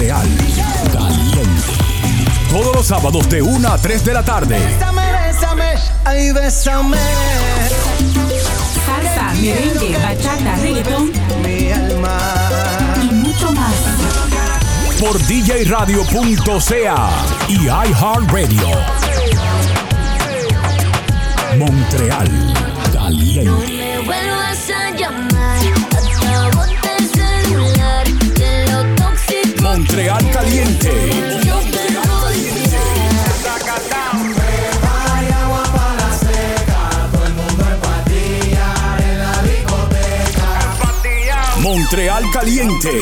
Montreal. Caliente. Todos los sábados de 1 a 3 de la tarde. Bésame, bésame, ay, bésame. Salsa, merengue, bachata, reggaetón Mi alma. y mucho más. Por djradio.ca y iHeartRadio. Montreal. Caliente. Tóxico. Montreal Caliente. Yo te voy Montreal Caliente.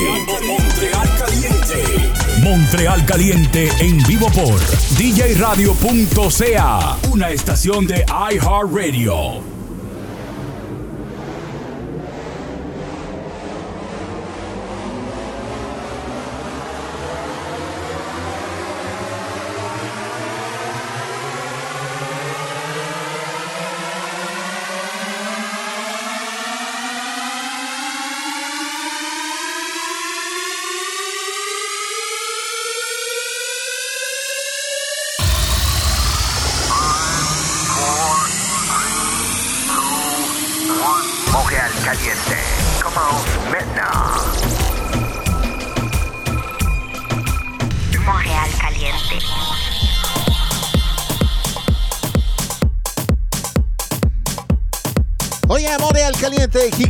Montreal Caliente. Montreal Caliente en vivo por djradio.ca. Una estación de iHeartRadio.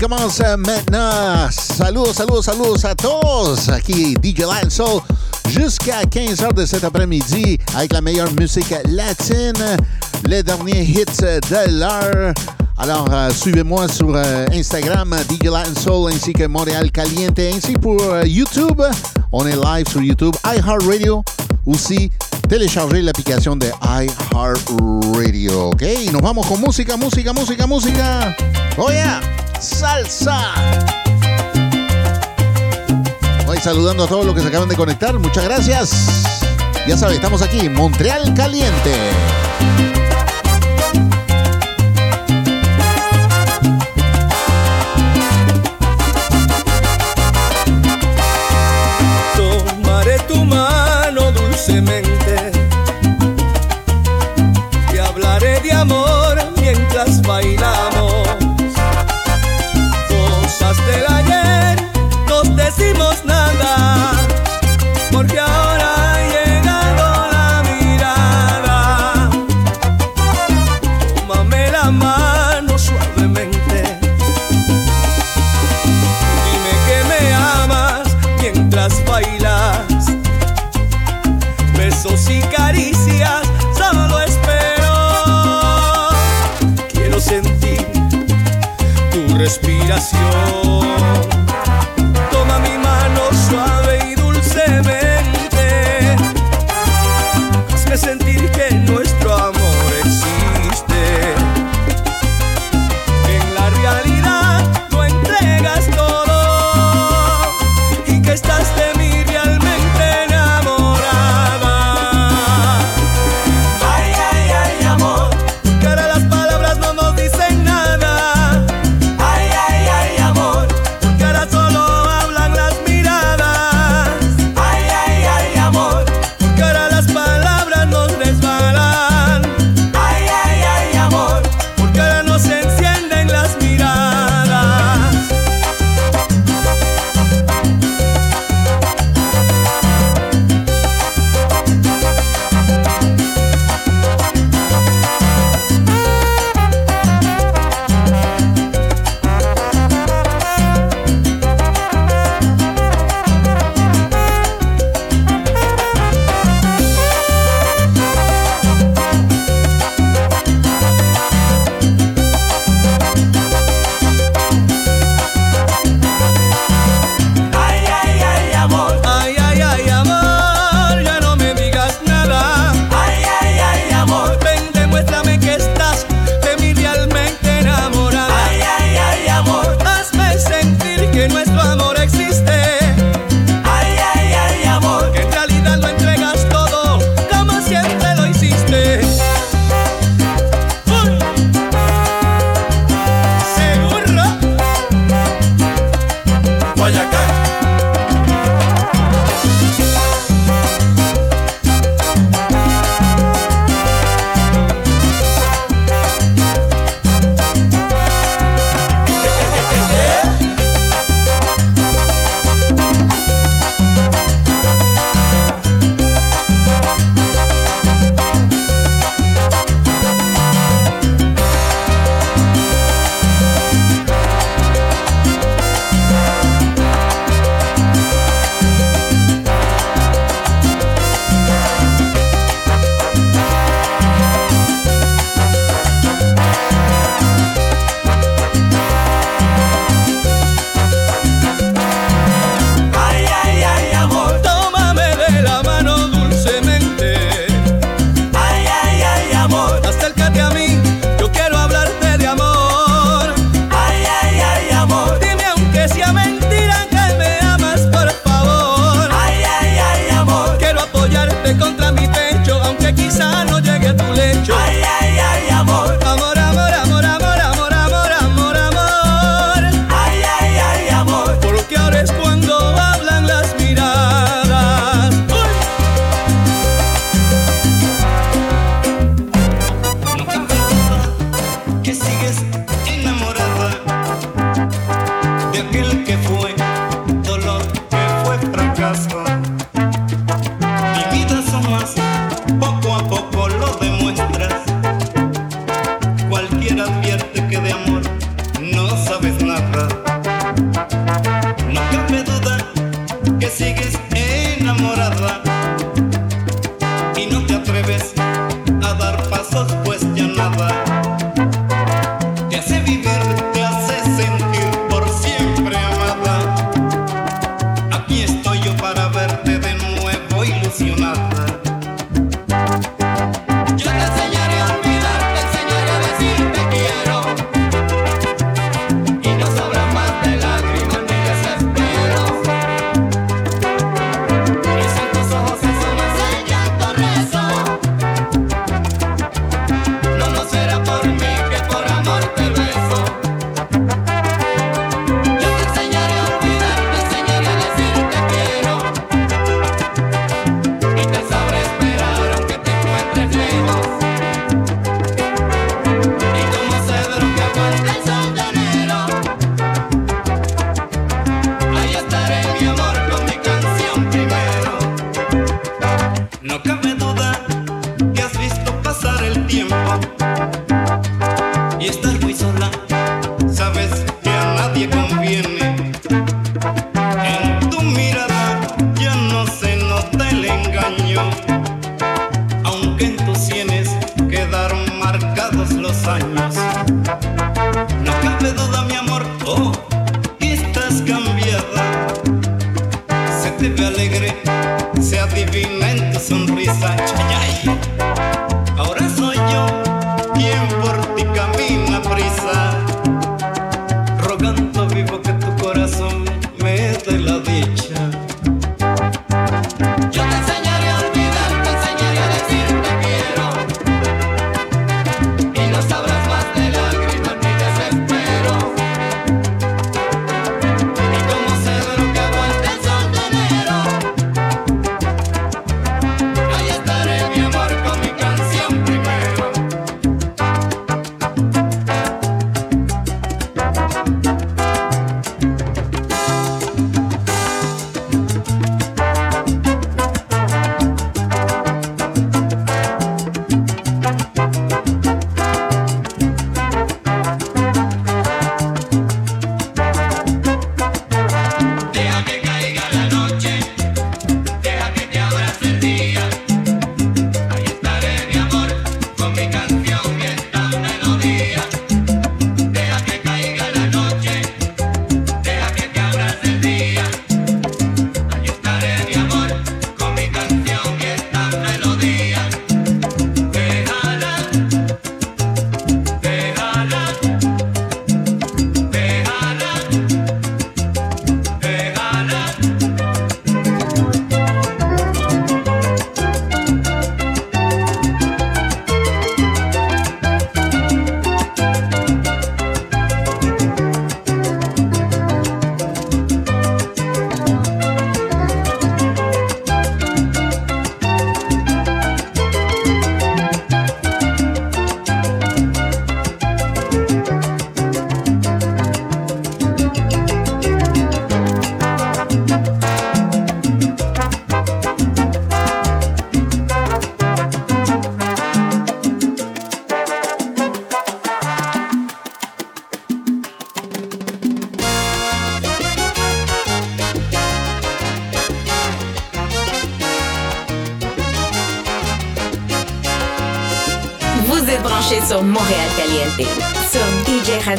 Commence euh, maintenant. Saludos, saludos, saludos à tous. Aquí DJ Lion Soul jusqu'à 15h de cet après-midi avec la meilleure musique latine, les derniers hits de l'heure. Alors, euh, suivez-moi sur euh, Instagram, DJ Latin Soul, ainsi que Montréal Caliente, ainsi pour YouTube. On est live sur YouTube, iHeartRadio. Aussi, téléchargez l'application de iHeartRadio. OK? Y nos vamos con música, música, música, música. Oh yeah, salsa. Voy saludando a todos los que se acaban de conectar. Muchas gracias. Ya saben, estamos aquí en Montreal Caliente. Tomaré tu mano dulcemente respiración.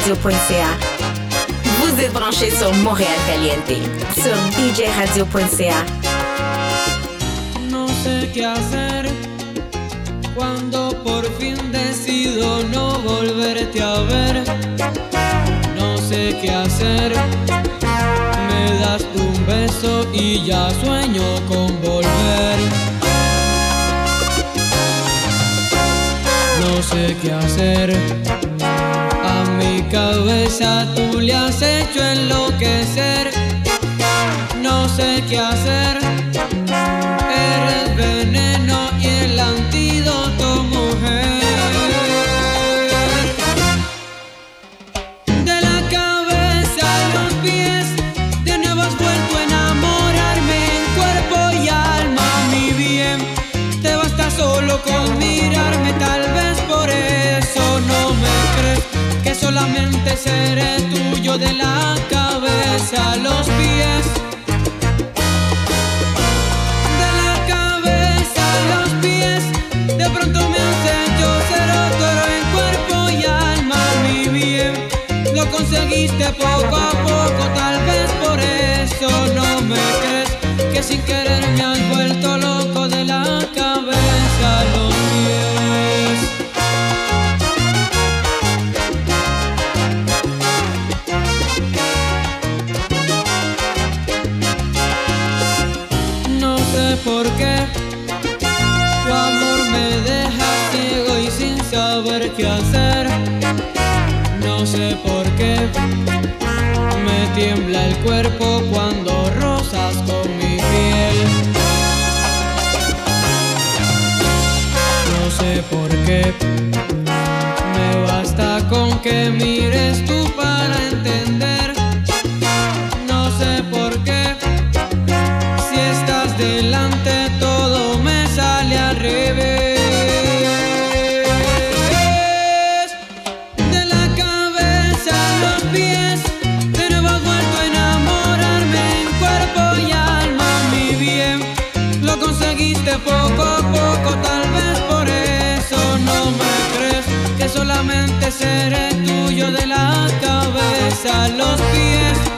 djradio.ca. Vous êtes branchés sur Montréal Caliente, sur djradio.ca. No sé qué hacer cuando por fin decido no volverte a ver. No sé qué hacer. Me das un beso y ya sueño con volver. no sé qué hacer. le has hecho enloquecer, no sé qué hacer. Eres veneno y el antídoto, mujer. De la cabeza a los pies, de nuevo has vuelto a enamorarme en cuerpo y alma, mi bien. Te basta solo con mirarme, tal vez por eso no me crees que solamente seré de la cabeza a los pies. De la cabeza a los pies, de pronto me has hecho ser otro en cuerpo y alma, mi bien. Lo conseguiste poco a poco, tal vez por eso no me crees que sin querer me has vuelto loco. Me tiembla el cuerpo cuando rozas con mi piel. No sé por qué. solamente seré tuyo de la cabeza a los pies.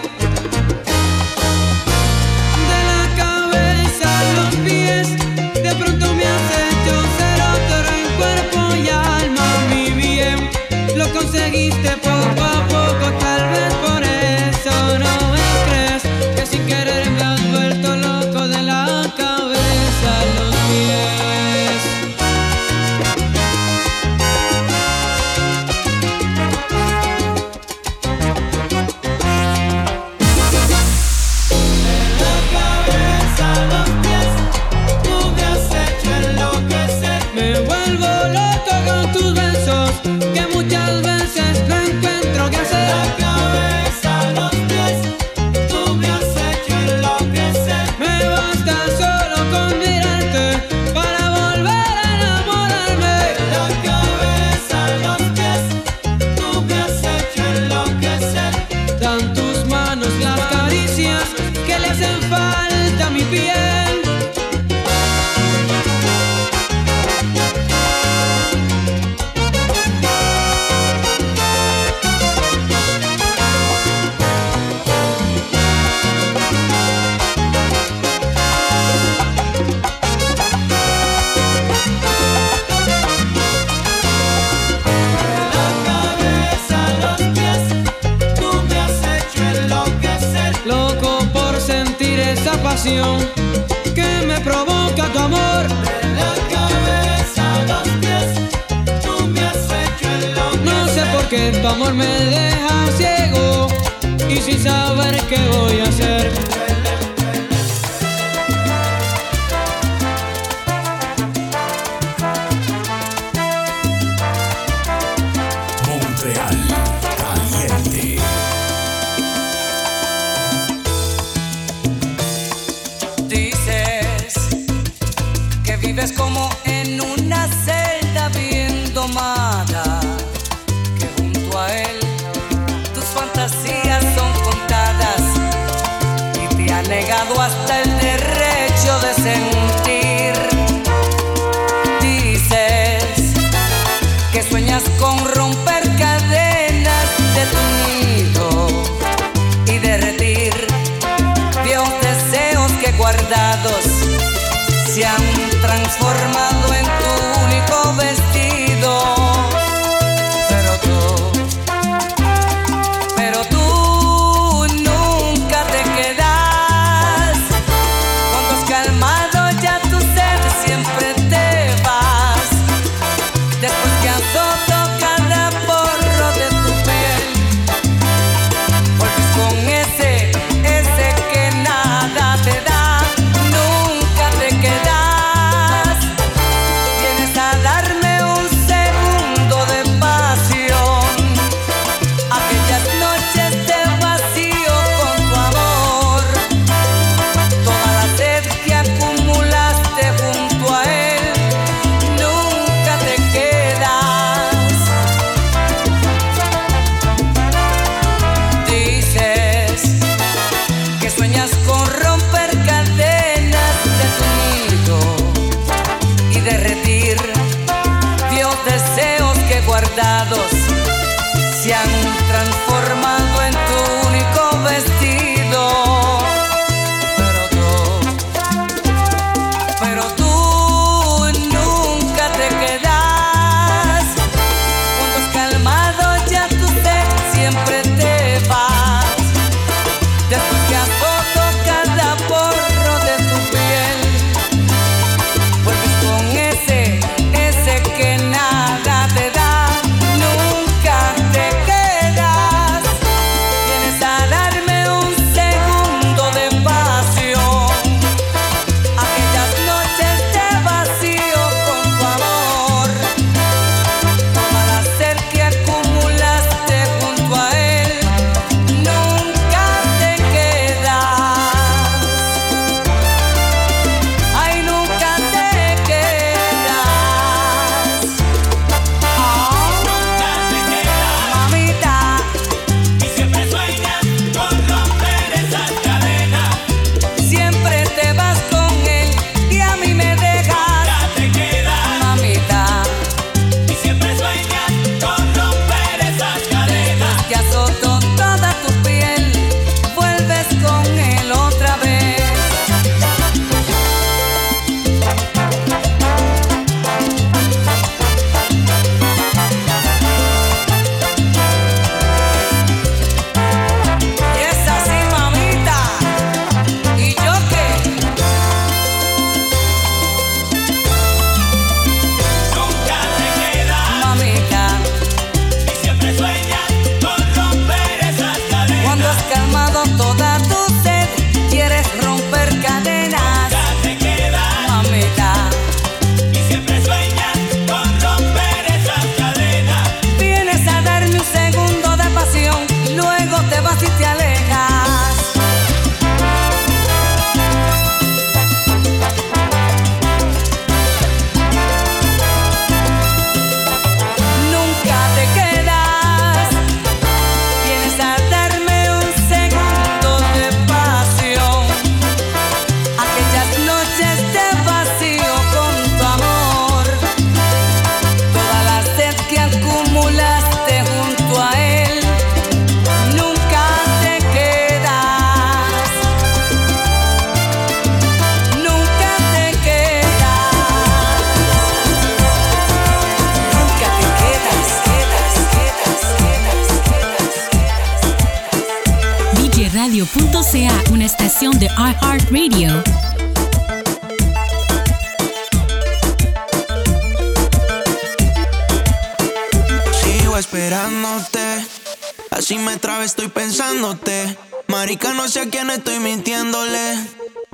Sé a quién estoy mintiéndole.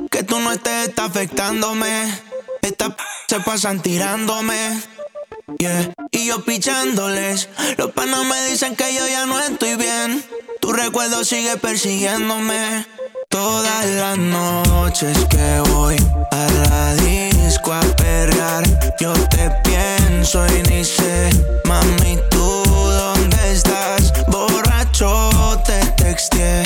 Que tú no estés, está afectándome. Esta p se pasan tirándome. Y yo pichándoles. Los panos me dicen que yo ya no estoy bien. Tu recuerdo sigue persiguiéndome. Todas las noches que voy a la disco a perrear, yo te pienso y ni sé, mami, tú dónde estás. Borracho te texteé,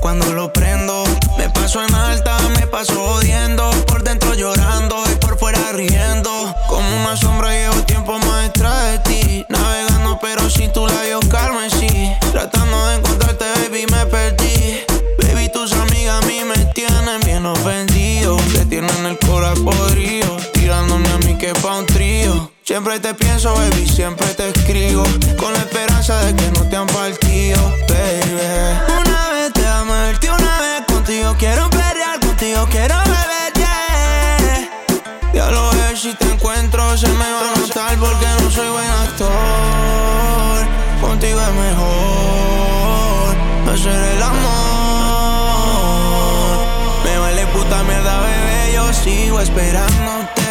cuando lo prendo. Me paso en alta, me paso odiando. Por dentro llorando y por fuera riendo. Como una sombra llevo tiempo detrás de ti. Navegando, pero sin tu labios carmesí. Tratando de encontrarte, baby, me perdí. Baby, tus amigas a mí me tienen bien ofendido. Te tienen el corazón podrido. Tirándome a mí que pa' un trío. Siempre te pienso, baby, siempre te escribo. Con la esperanza de que no te han partido, baby. Una vez te amarte, una vez contigo quiero pelear, contigo quiero beber, yeah. Ya lo ves, si te encuentro se me va a notar porque no soy buen actor. Contigo es mejor hacer el amor. Me vale puta mierda, bebé, yo sigo esperándote.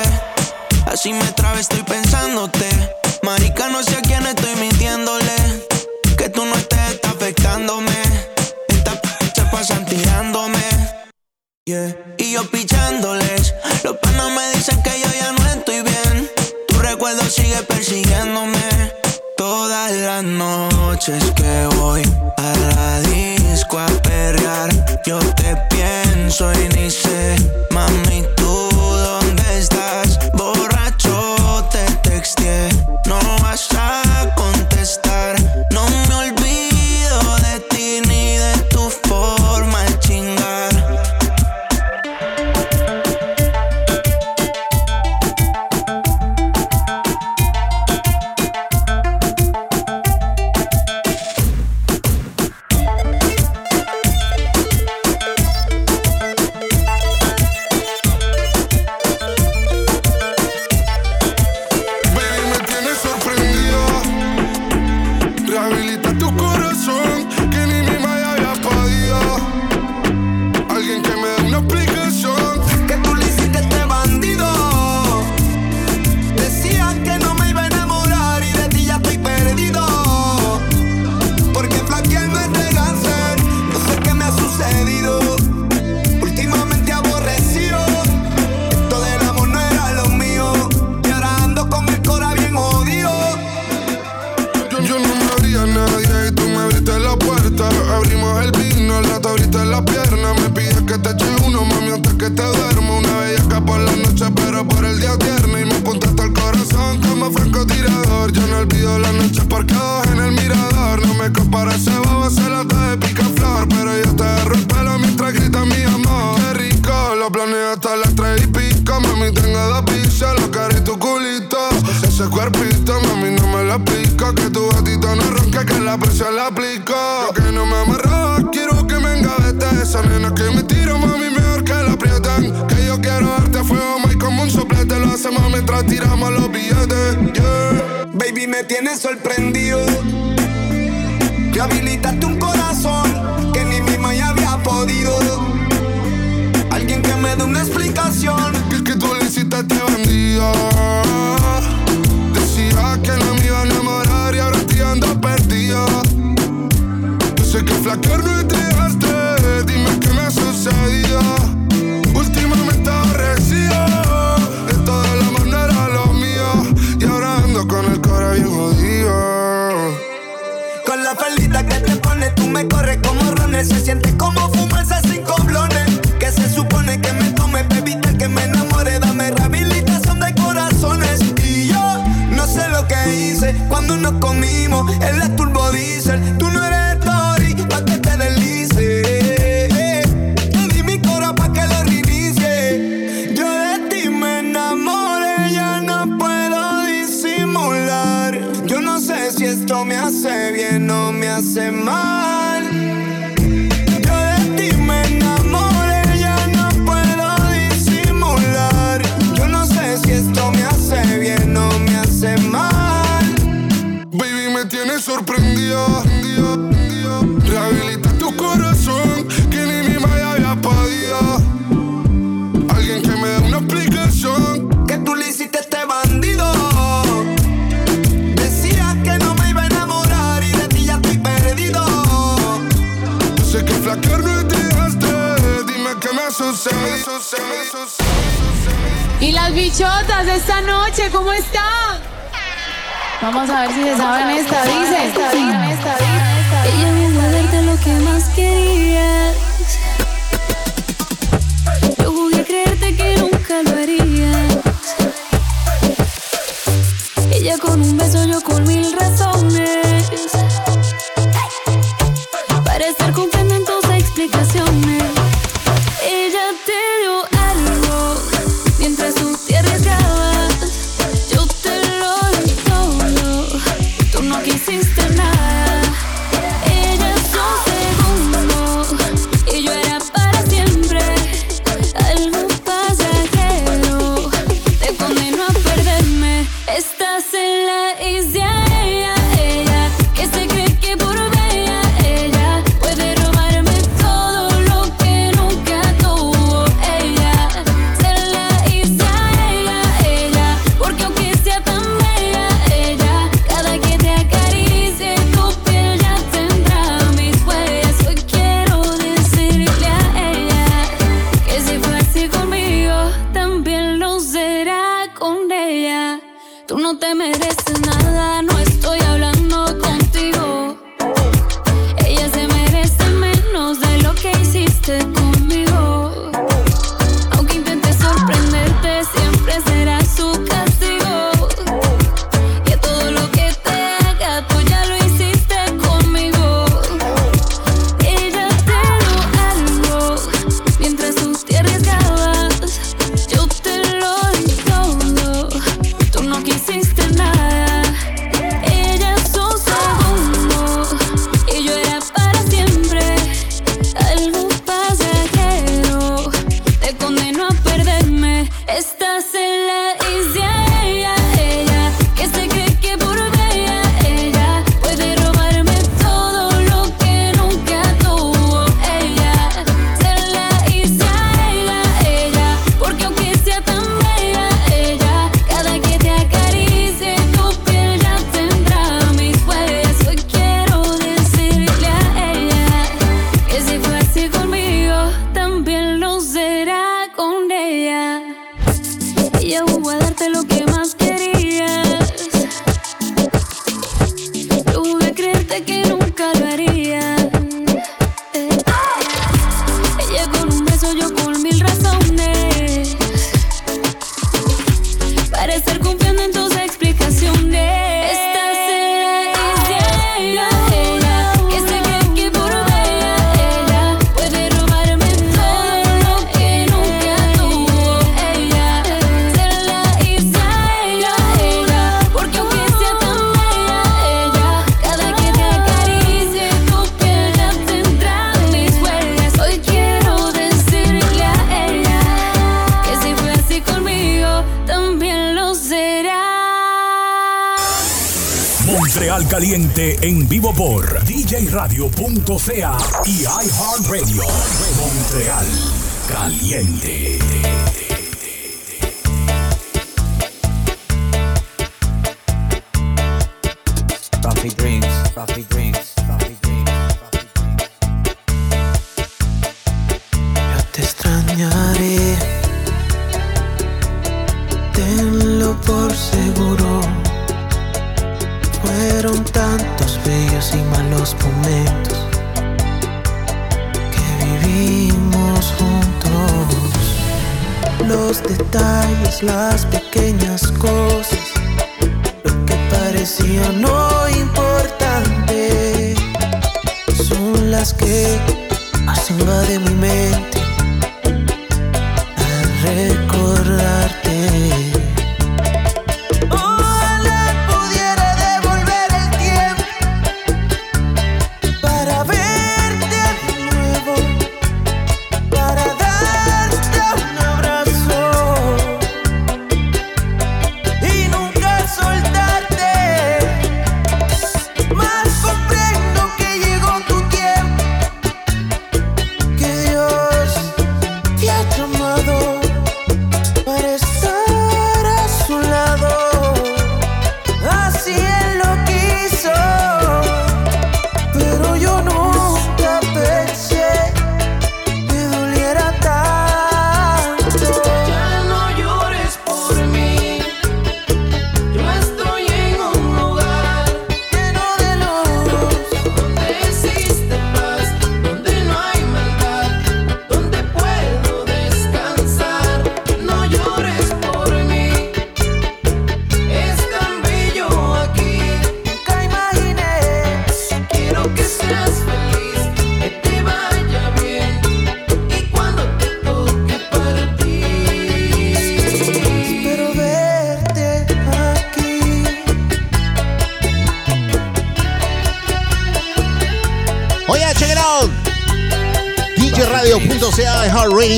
Así me traba, estoy pensándote. Marica, no sé a quién estoy mintiéndole. Que tú no estés, afectándome. Pasan. Y yo pichándoles. Los panos me dicen que yo ya no estoy bien. Tu recuerdo sigue persiguiéndome. Todas las noches que voy a la disco a perrear, yo te pienso y ni sé, mami, tú dónde estás.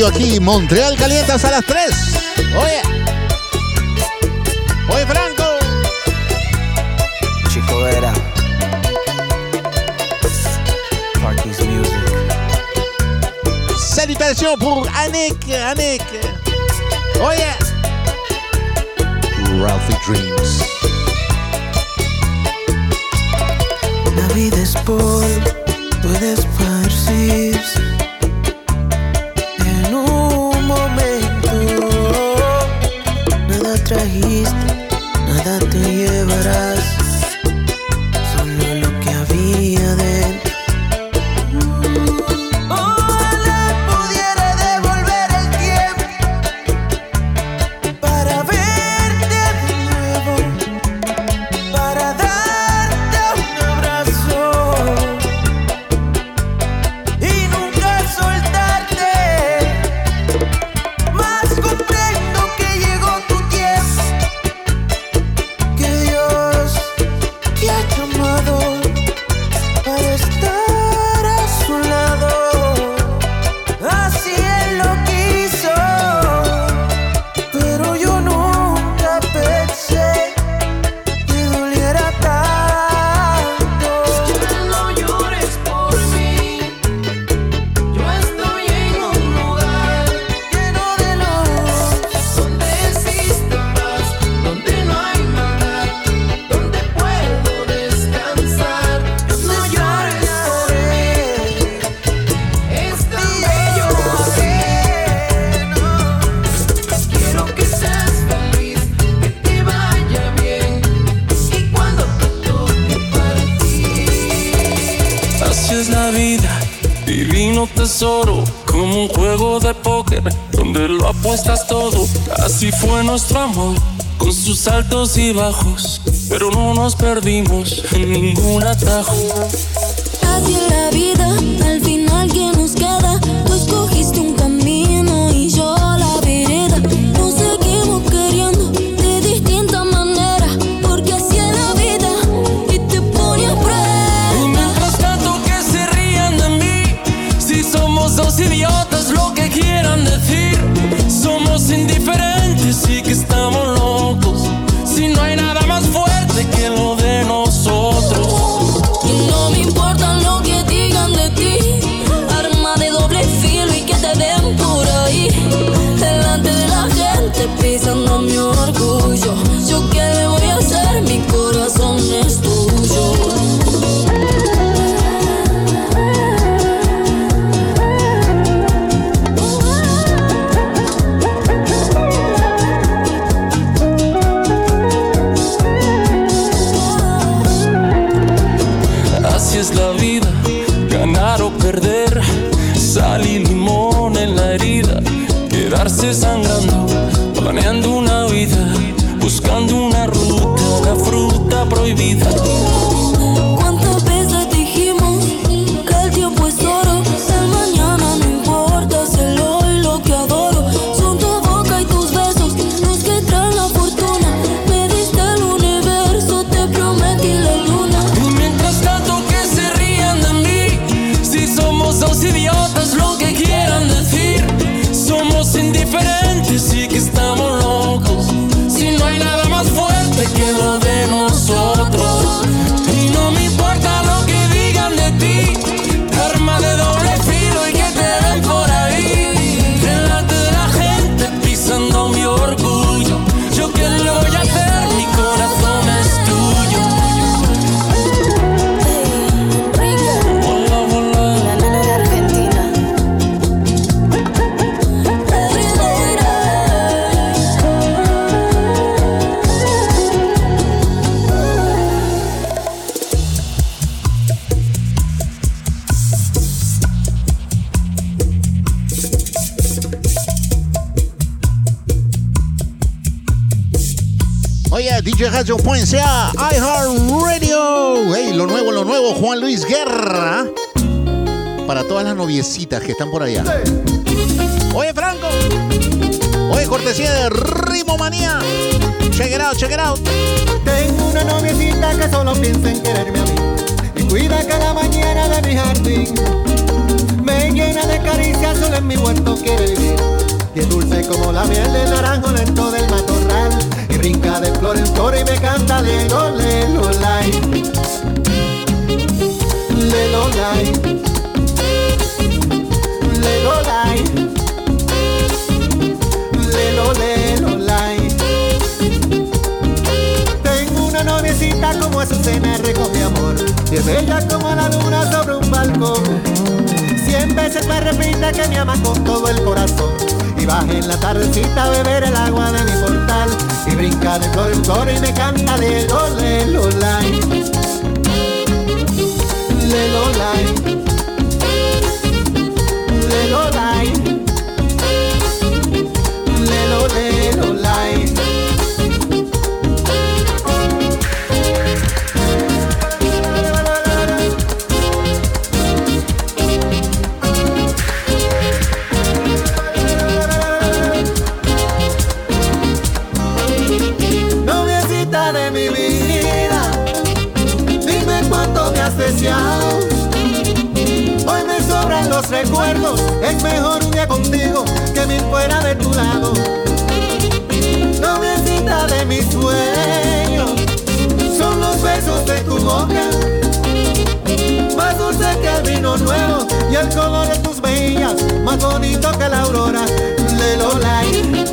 Aquí, Montreal Calientas a las 3. Oye. Oye, Franco. Chico Vera. Parties Music. Salutations pour Annick. Annick. Oye. Ralphie Dreams. La vida es por, puedes pero no nos perdimos. to some que están por allá. Oye, Franco. Oye, cortesía de Rimomanía. Check it out, check it out. Tengo una noviecita que solo piensa en quererme a mí. Y cuida cada mañana de mi jardín. Me llena de caricias, solo en mi huerto quiere vivir. Y es dulce como la miel del naranjo lento del matorral. Y brinca de flor en flor y me canta le lolai. Le lolai. Lelo. Lelo, lelo. Tengo una noviecita como Azucena recoge amor. Y es bella como la luna sobre un balcón. Cien veces me repite que me ama con todo el corazón. Y baja en la tardecita a beber el agua de mi portal. Y brinca de flor en flor y me canta de lo, le, lo, lai. Le, lo, lai. Le, el color de tus mejillas, más bonito que la aurora. Lelo lai.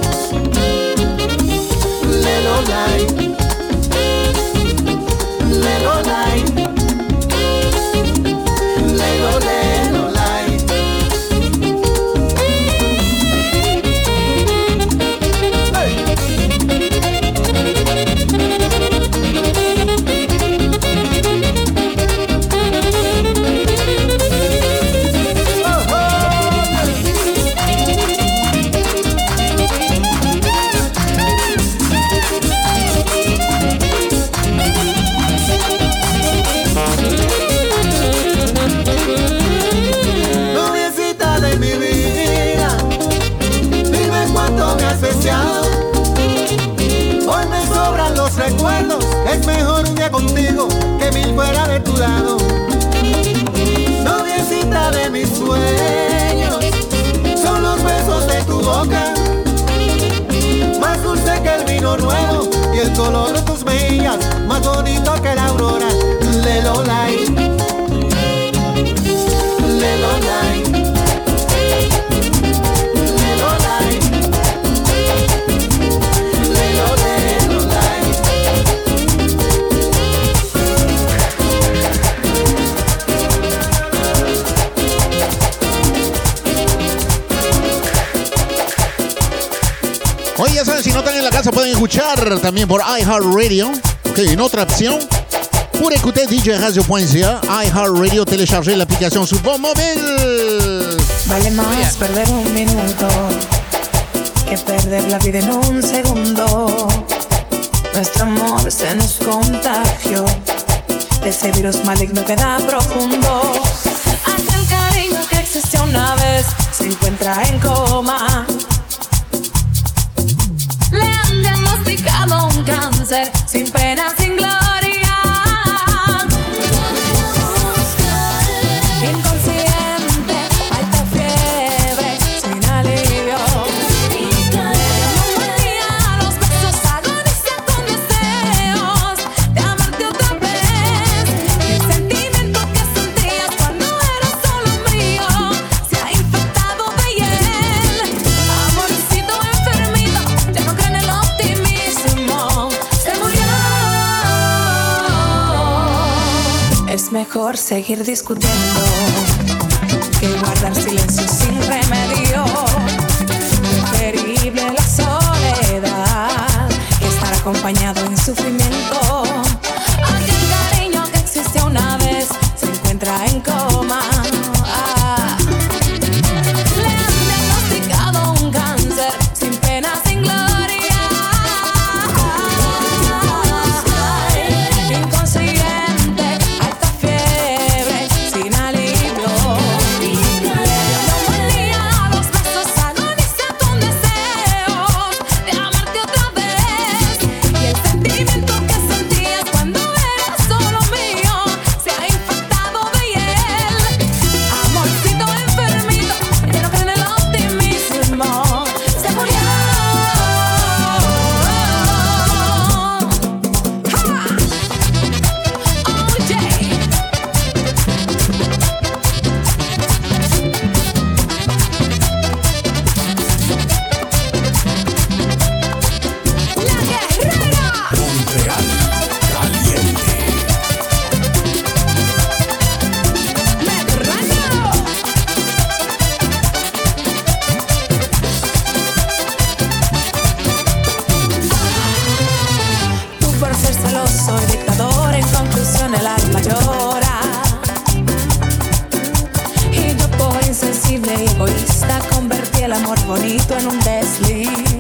iHeartRadio. Ok, en otra opción. Pour écouter DJ Radio.ca, iHeartRadio, télécharger l'application sur vos mobiles. Vale más perder un minuto que perder la vida en un segundo. Nuestro amor se nos contagió de ese virus maligno que da profundo. Aquel cariño que existió una vez se encuentra en coma. Seguir discutiendo que guardar silencio sin remedio. Preferible la soledad que estar acompañado en sufrimiento. Amor bonito en un desliz.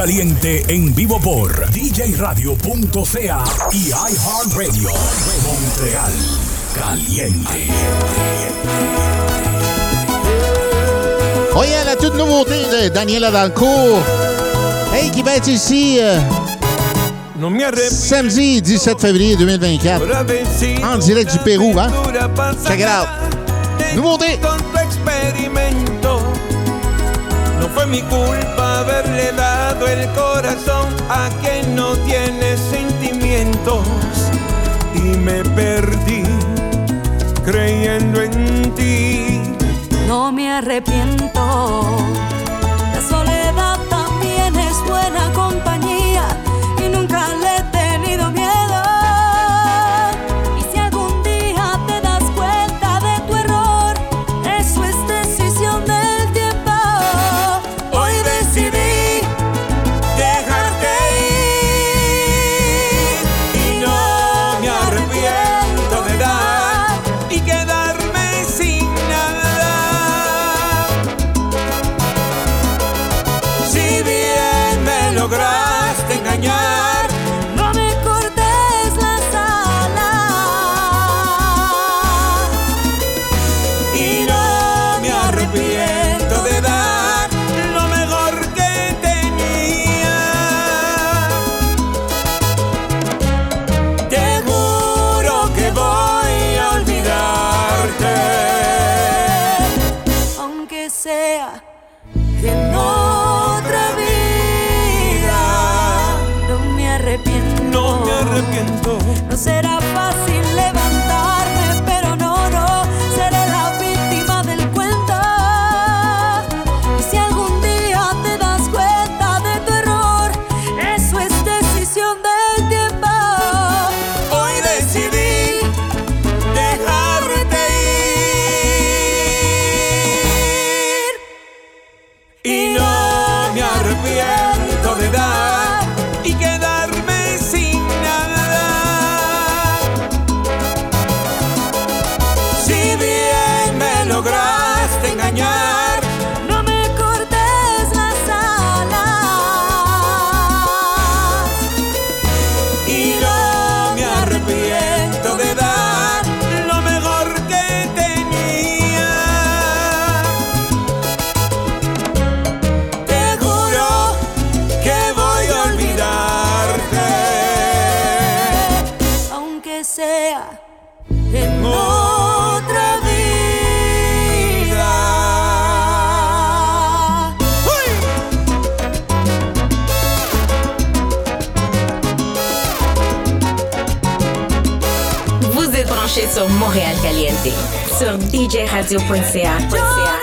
Caliente en vivo por djradio.ca y iHeartRadio. Montreal Caliente. Voyez la toute nouveauté de Daniela Dalcourt. Hey, qui va être ici euh, samedi 17 février 2024 en direct du Pérou, hein? Check it out. Nouveauté. No fue mi culpa haberle dado. el corazón a quien no tiene sentimientos y me perdí creyendo en ti. No me arrepiento DJ djradio.ca.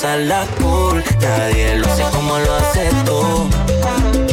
pasarla cool. Nadie lo hace como lo haces tú.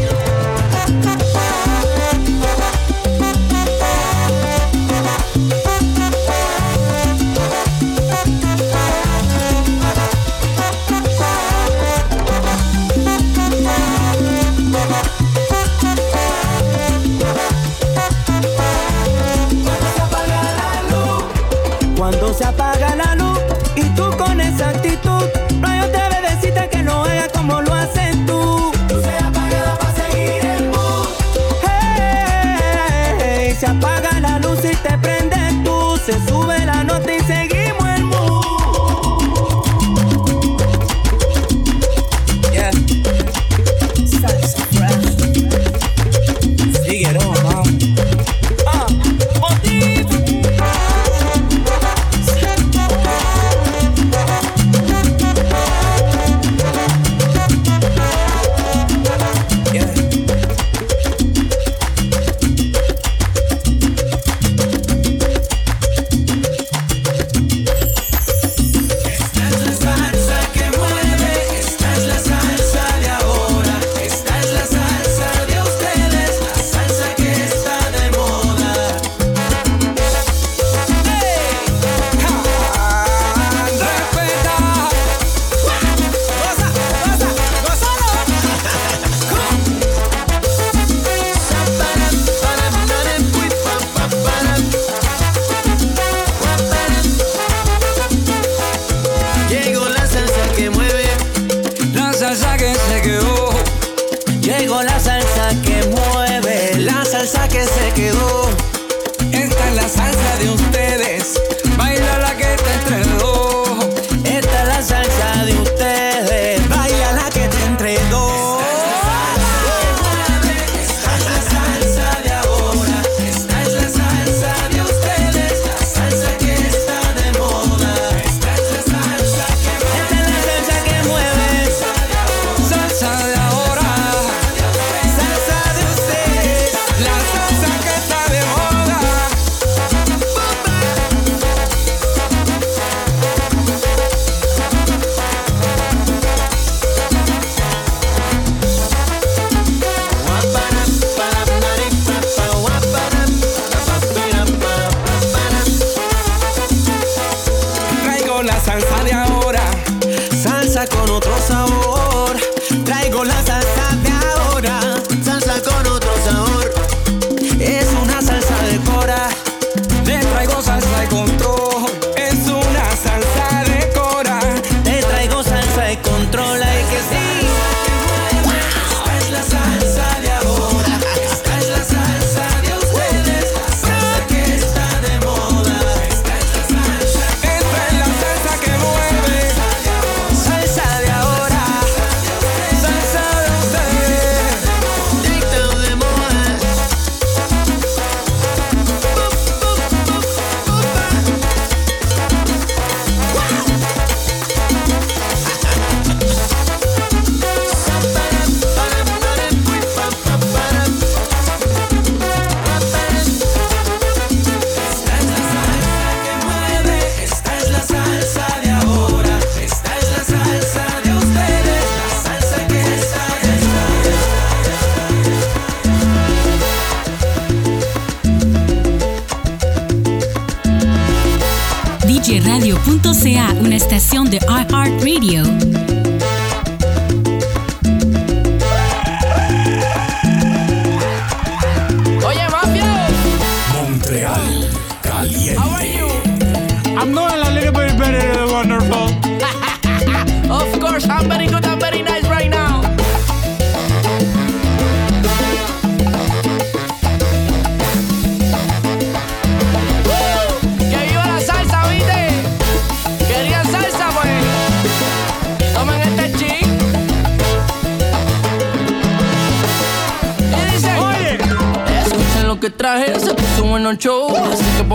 djradio.ca, una estación de iHeartRadio.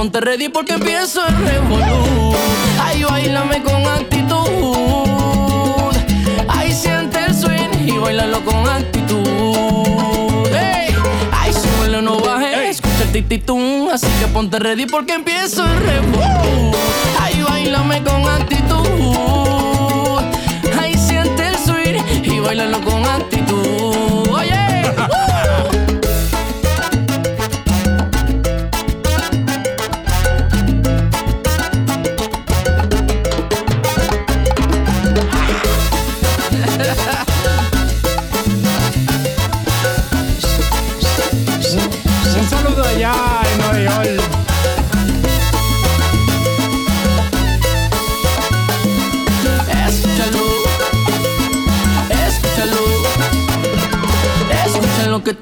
Ponte ready porque empiezo el revolú. Ay, bailame con actitud. Ay, siente el swing y bailalo con actitud. Ey, ay, súbele, no baje, escucha el tititún. Así que ponte ready porque empiezo el revolú. Ay, bailame con actitud. Ay, siente el swing y bailalo con actitud.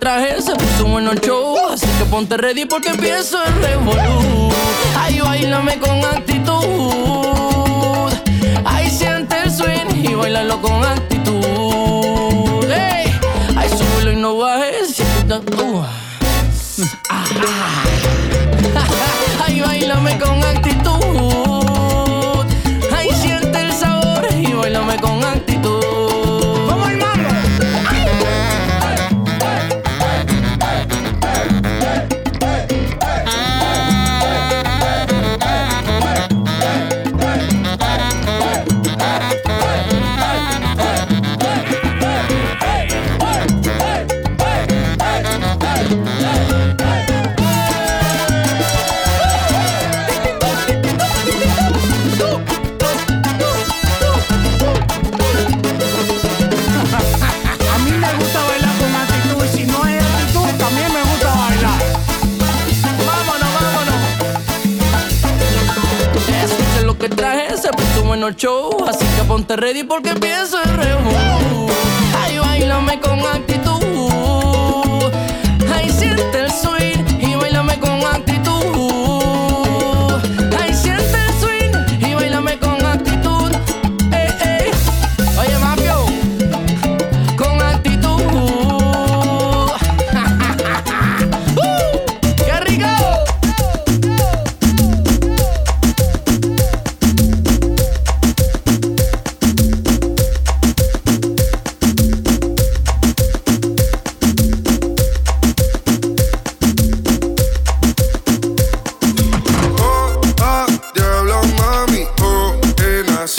Traje, se puso bueno el show. Así que ponte ready porque empiezo el revolú. Ay, bailame con actitud. Ay, siente el swing y bailalo con actitud. Ay, súbelo y no bajes. uh. Ready porque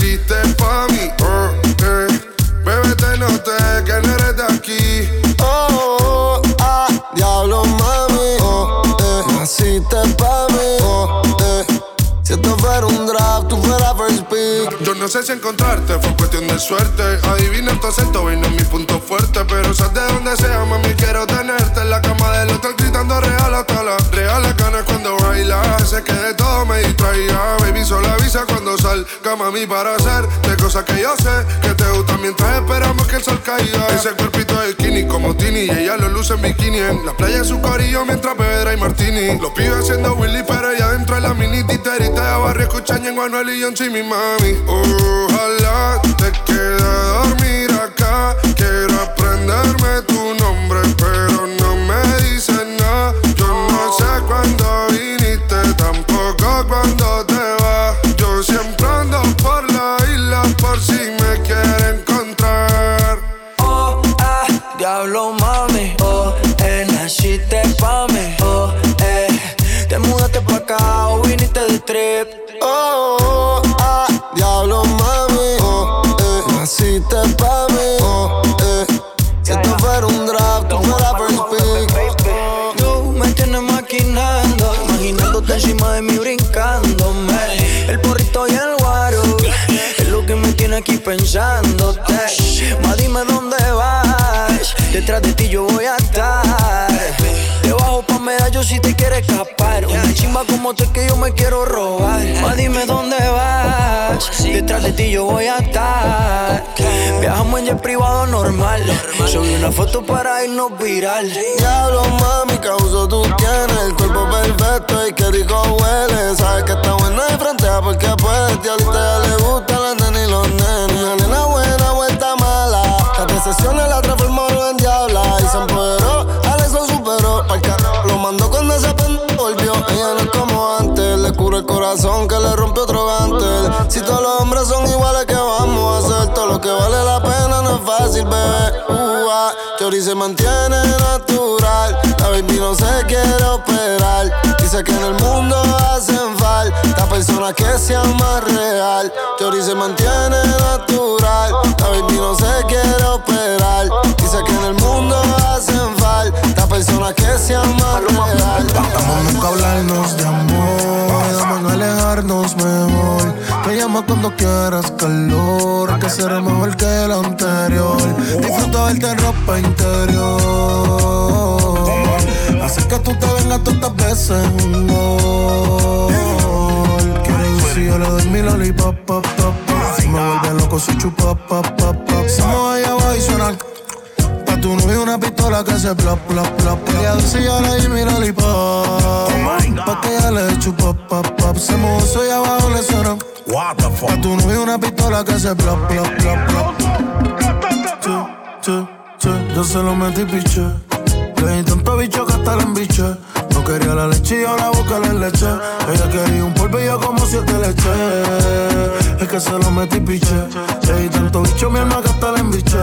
eh, naciste pa' mí, oh, eh, bebé te noté que no eres de aquí. Oh, ah, diablo mami, oh, eh, naciste pa' mí, oh, eh, si esto fuera un draft, tú fueras first pick. Yo no sé si encontrarte fue cuestión de suerte. Adivina tu acento, vino mi punto fuerte. Pero sabes de donde sea, mami, quiero tenerte en la cama del hotel gritando real hasta la real ganas cuando baila. Sé que de todo me distraía. Baby, solo avisa cuando salga, mami, para hacer de cosas que yo sé que te gustan mientras esperamos que el sol caiga. Ese cuerpito de skinny como Tini y ella lo luce en bikini en la playa su corillo mientras bebe y martini. Los pibes haciendo Willy, pero ella dentro de la mini titerita de barrio escuchan en Manuel y John mi mami. Ojalá te quede a dormir acá. Quiero aprenderme tu nombre, pero no me dices nada. Yo no sé cuándo viniste, cuándo te vas. Yo siempre ando por la isla por si me quiere encontrar. Oh, ah, diablo aquí pensándote. Ma, dime dónde vas. Detrás de ti yo voy a estar. Debajo pa' medallo si te quieres escapar. Una chimba como tú que yo me quiero robar. Ma, dime dónde vas. Detrás de ti yo voy a estar. Viajamos en jet privado normal. Subí una foto para irnos viral. Diablo, mami, causo tú tienes el cuerpo perfecto y qué rico huele. Sabes que está buena a porque puedes. Diablita ya le gusta la nena y los nenes. Una nena buena, vuelta mala. Las decepciones la transformaron en diabla y se empoderó. Alex lo superó. Carajo, lo mandó cuando pendejo volvió. Ella no es como antes. Le cura el corazón que le rompió otro gante. Si todos los hombres son iguales, que vale la pena no es fácil, bebé. Uh, ah. Chori se mantiene natural. La baby no se quiere operar. Dice que en el mundo hacen falta personas que sean más real. Chori se mantiene natural. La baby no se quiere operar. Dice que en el mundo hacen falta personas que sean más real. Vamos nunca hablarnos de amor, vamos a alejarnos mejor. Me llama cuando quieras calor, que será mejor que el anterior. Disfruta verte ropa interior. Hace que tú te vengas tantas veces un gol. Quiero si yo le doy mi lollipop, pop, pop. Si me vuelve loco, si chupa, pop, pop, pop. Si me voy tu novio una pistola que se plop, plop, plop. Ella dice yo le di mi lollipop. Pa' que ella le chupa, pop, pop. Se mojó soy abajo, le suena. What the fuck? Pa' tu novio una pistola que se plop, plop, plop, plop. Che, che, che, yo se lo metí piche. Le di tanto bicho que hasta la embiche. No quería la leche y yo la boca le leche. Ella quería un polvo y yo como siete leche. Es que se lo metí piche. Le di tanto bicho mi alma que hasta la embiche.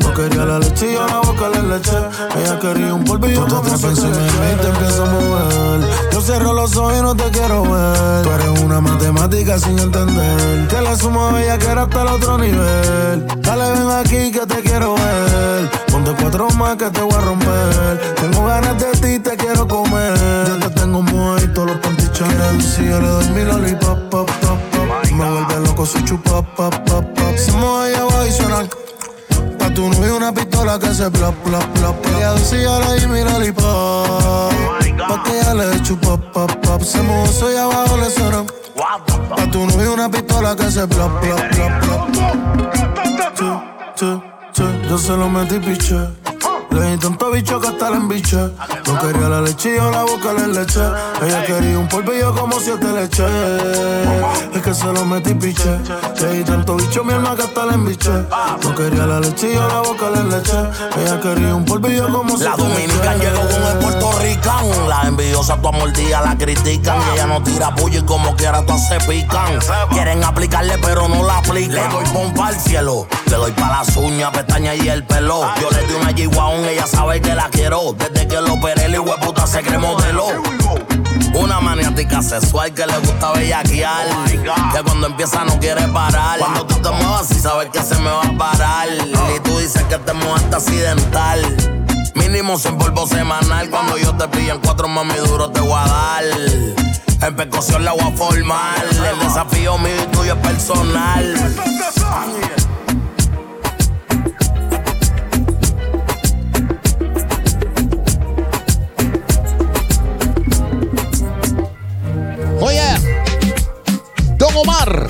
No quería la leche y yo la boca le leche. Ella quería un polvo y yo como siete leche. te empiezo a mover. Yo cierro los ojos y no te quiero ver. Tú eres una matemática sin entender. Que la sumo a ella que era hasta el otro nivel. Dale, ven aquí que te quiero ver. Más que te voy a romper. Tengo ganas de ti, te quiero comer. Yo te tengo todos los pantichones. Si yo le doy mi lollipop, pop, pop, pop. Me vuelve loco si chupa, pop, pop, pop. A va y suena. Pa' tu novio una pistola que se plop, plop, plop. Ella dice yo le di mi lollipop. Pa' que ella le chupa, pop, pop. Se mojó soy abajo, le suena. Pa' tu novio una pistola que se. Che, che, che, yo se lo metí piche. Le di tanto bicho que hasta la embiche. No quería la leche y yo la boca le leche. Ella quería un yo como siete leche. Es que se lo metí piche. Le di tanto bicho mi alma que hasta la embiche. No quería la leche y yo la boca le leche. Ella quería un polvo y yo como La siete dominican leche. llegó con el puertorricán. Las envidiosas tu amor día la critican. Y ella no tira puya y como quiera todas se pican. Quieren aplicarle pero no la aplican. Le doy pompa al cielo. Le doy pa' las uñas, pestañas y el pelo. Yo le di una G-Wagon, ella sabe que la quiero. Desde que lo operé, el puta se cree modelo. Una maniática sexual que le gusta bellaquear. Que cuando empieza no quiere parar. Cuando tú te muevas y sabes que se me va a parar. Y tú dices que te muevaste accidental. Mínimo sin polvo semanal. Cuando yo te pillo en cuatro mami duro te voy a dar. En percusión la voy a formar. El desafío mío y tuyo es personal. Oye, Don Omar,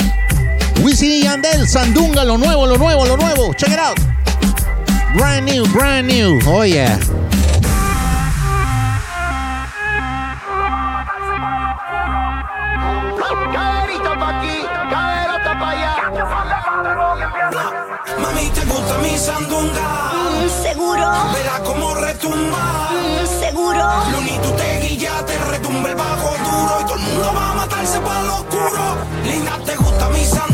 Wisin y Yandel, Sandunga, lo nuevo, lo nuevo, lo nuevo. Check it out. Brand new, brand new. Oh yeah. Caderita pa' aquí, caderota pa' allá. Mami, ¿te gusta mi sandunga? seguro. Verás cómo retumba. Seguro. Luni, tú te guillas, te retumba el bajo duro y todo el mundo va a matarse para lo oscuro. Linda, ¿te gusta mi sandunga?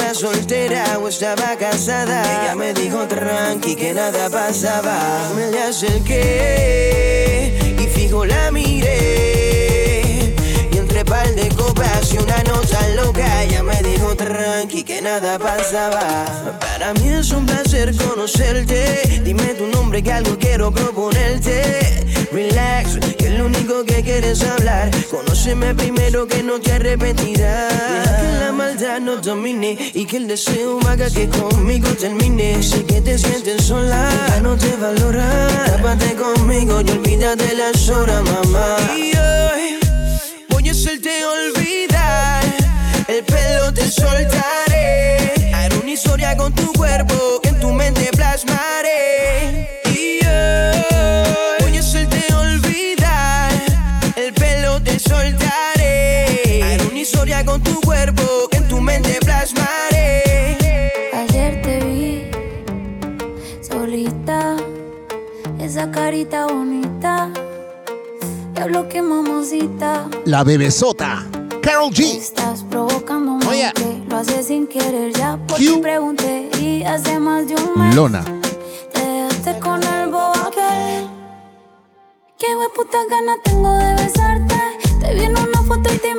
Estaba soltera o estaba casada. Ella me dijo tranqui que nada pasaba. Me le acerqué y fijo la miré. Y entre par de copas y una nota loca, ella me dijo tranqui que nada pasaba. Para mí es un placer conocerte. Dime tu nombre que algo quiero proponerte. Relax, único que quieres hablar. Conóceme primero que no te arrepentirás. Que la maldad nos domine y que el deseo haga que conmigo termine. Sé que te sientes sola, ya no te valora. Tápate conmigo y olvídate las horas, mamá. Y hoy voy a hacerte olvidar. El pelo te soltaré. Haré una historia con tu cuerpo bonita. Que mamosita. La bebesota. Carol G. Estás Oh, yeah. que lo haces sin querer ya. Por ti pregunté y hace más de un mes Lona. te dejaste con el. Qué puta gana tengo de besarte. Te vi en una foto y te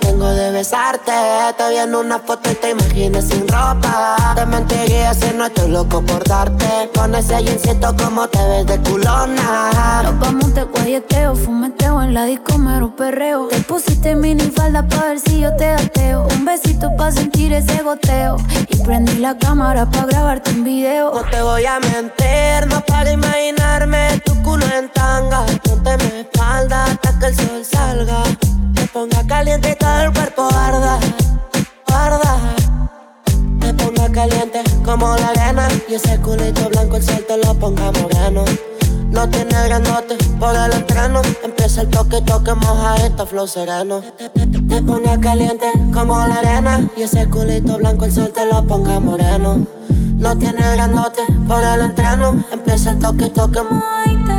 tengo de besarte. Te vi una foto y te imaginé sin ropa. Te mentiría si no estoy loco por darte. Con ese jeansito como te ves de culona. Nos vamos de guayeteo, fumeteo en la disco, mero perreo. Te pusiste mini falda pa' ver si yo te ateo. Sentir ese goteo. Y prendí la cámara pa' grabarte un video. No te voy a mentir, no para imaginarme tu culo en tanga. Ponte mi espalda hasta que el sol salga. Te ponga caliente y todo el cuerpo arda, arda. Te ponga caliente como la arena. Y ese culito blanco el sol te lo ponga moreno. No tiene granote por el entreno. Empieza el toque, toque, moja esto, flow sereno. Te, pone caliente como la arena. Y ese culito blanco el sol te lo ponga moreno. No tiene granote por el entreno. Empieza el toque, toque,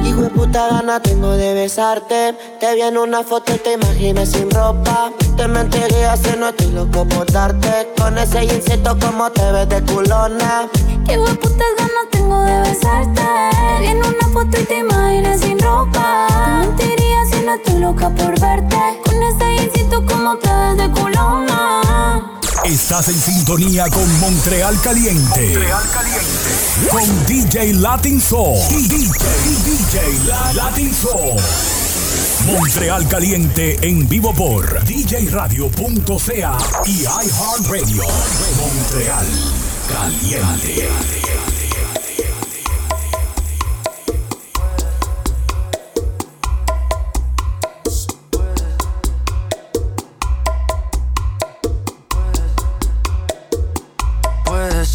Hijo de puta gana tengo de besarte. Te vi en una foto y te imaginé sin ropa. Te mentiría si no estoy loco por darte. Con ese jeansito como te ves de culona. Qué putas ganas tengo de besarte. Te vi en una foto y te imaginé sin ropa. Te mentiría si no estoy loca por verte. Con ese jeansito como te ves de culona. Estás en sintonía con Montreal Caliente. Con DJ Latin Soul. Y DJ, DJ La- Latin Soul. Montreal Caliente en vivo por djradio.ca y iHeartRadio. Montreal Caliente.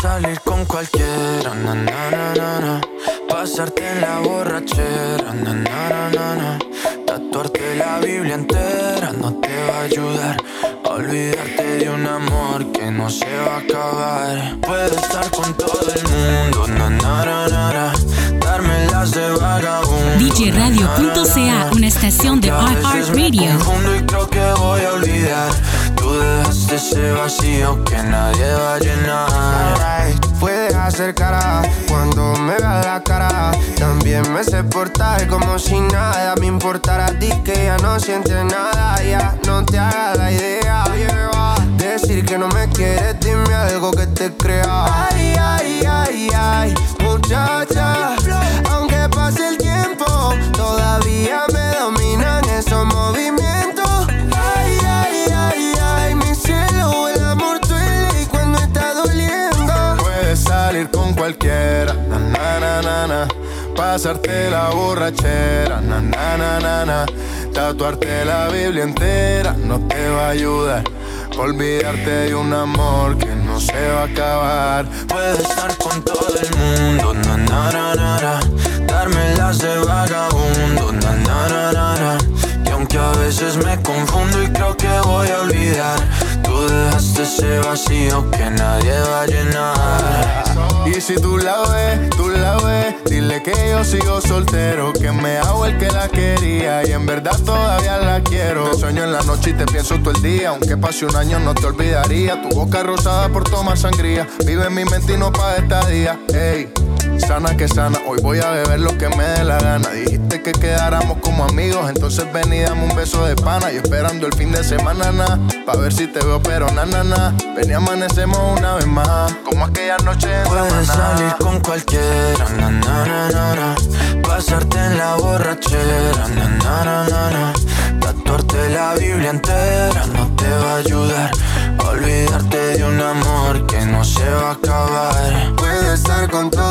Salir con cualquiera, na, na, na, na. Pasarte en la borrachera, na, na, na, na. Tatuarte la Biblia entera no te va a ayudar. Olvidarte de un amor que no se va a acabar. Puedo estar con todo el mundo, na, na, na, na, DJRadio.ca, una estación de iHeartRadio. Confundo y creo que voy a olvidar. Tú dejaste ese vacío que nadie va a llenar. Puedes hacer cara cuando me veas la cara. También me sé portar como si nada me importara a ti que ya no sientes nada. Ya no te hagas la idea. Decir que no me quieres, dime algo que te crea. Ay, ay, ay, ay, muchacha. Aunque pase el tiempo, todavía me dominan esos movimientos. Ay, ay, ay, ay, mi cielo, el amor duele y cuando está doliendo. Puedes salir con cualquiera, na na na na na. Pasarte la borrachera, na na na na na. Tatuarte la Biblia entera no te va a ayudar. Olvidarte de un amor que no se va a acabar. Puedo estar con todo el mundo, na na na na na. Darme las de vagabundo, na na na na. Y aunque a veces me confundo y creo que voy a olvidar, tú dejaste ese vacío que nadie va a llenar. Y si tú la ves, tú la ves, dile que yo sigo soltero, que me hago el que la quería y en verdad todavía la quiero. Te sueño en la noche y te pienso todo el día, aunque pase un año no te olvidaría. Tu boca rosada por tomar sangría, vive en mi mente y no pa' esta día. Sana que sana, hoy voy a beber lo que me dé la gana. Dijiste que quedáramos como amigos, entonces ven y dame un beso de pana. Y esperando el fin de semana, na, pa' ver si te veo, pero na, na, na. Ven y amanecemos una vez más, como aquella noche en Puedes Samaná. salir con cualquiera, na na na na na. Pasarte en la borrachera, na na na na na. Tatuarte la Biblia entera no te va a ayudar. Olvidarte de un amor que no se va a acabar. Puedo estar con todo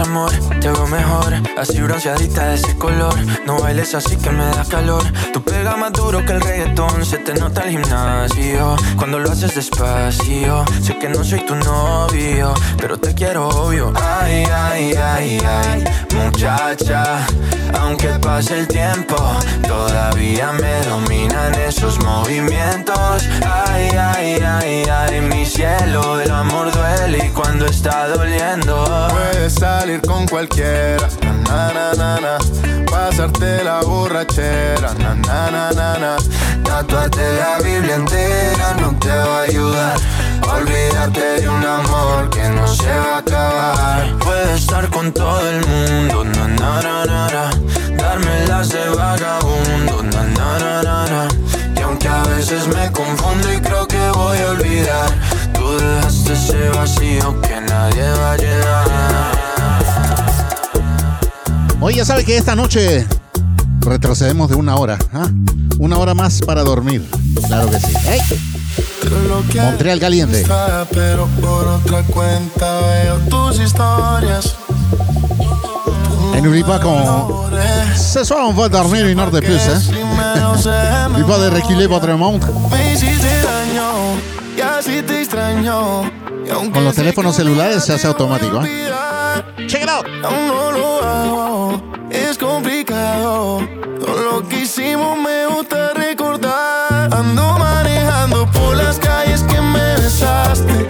amor? Te veo mejor, así bronceadita de ese color. No bailes así que me da calor. Tu pega más duro que el reggaetón, se te nota el gimnasio. Cuando lo haces despacio, sé que no soy tu novio, pero te quiero obvio. Ay, ay, ay, ay, muchacha. Aunque pase el tiempo, todavía me dominan esos movimientos. Ay, ay, ay, ay, mi cielo, el amor duele y cuando está doliendo. Puedes salir con cualquiera, na na na na. Pasarte la borrachera, na na na na na. Tatuarte la Biblia entera no te va a ayudar. Olvídate de un amor que no se va a acabar. Puedo estar con todo el mundo, na na na na na. De vagabundo, na na na na na. Y aunque a veces me confundo y creo que voy a olvidar, tú dejaste ese vacío que nadie va a llenar. Oye, ya sabe que esta noche retrocedemos de una hora. ¿ah? Una hora más para dormir. Claro que sí. ¡Ey! Montreal caliente. Está, pero por otra cuenta veo tus historias. Et n'oublie pas qu'on. Ce soir, on va dormir une heure de plus. Hein? N'oublie pas de reculer votre montre. Con los teléfonos celulares se hace automático. ¿eh? Check it out. Todo lo que hicimos me gusta recordar. Ando manejando por las calles que me besaste,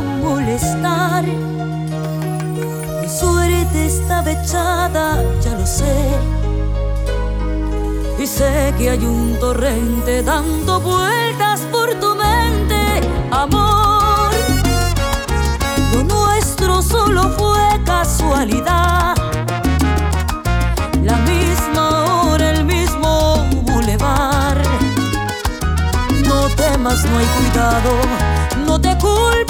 molestar. Mi suerte estaba echada, ya lo sé. Y sé que hay un torrente dando vueltas por tu mente, amor. Lo nuestro solo fue casualidad. La misma hora, el mismo bulevar. No temas, no hay cuidado, no te culpes.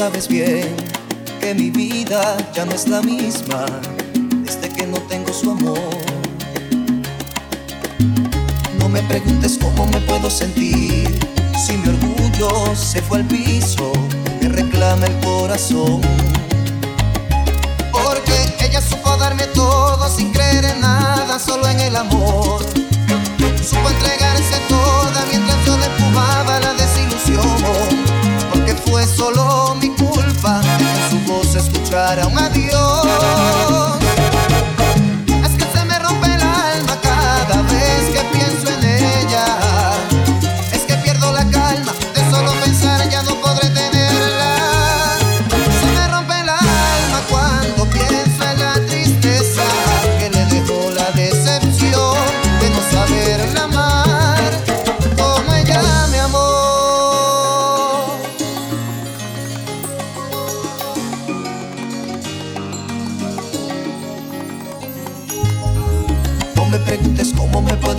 sabes bien que mi vida ya no es la misma desde que no tengo su amor. No me preguntes cómo me puedo sentir si mi orgullo se fue al piso, me reclama el corazón. Porque ella supo darme todo sin creer en nada, solo en el amor. Supo entregarse toda mientras yo le empujaba la desilusión fue solo mi culpa que su voz escuchara un adiós.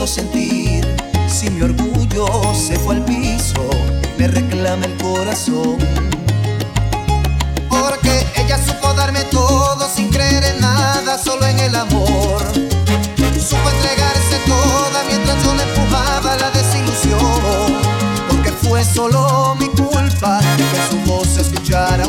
sentir. Si mi orgullo se fue al piso, me reclama el corazón. Porque ella supo darme todo sin creer en nada, solo en el amor. Supo entregarse toda mientras yo le empujaba la desilusión. Porque fue solo mi culpa que su voz escuchara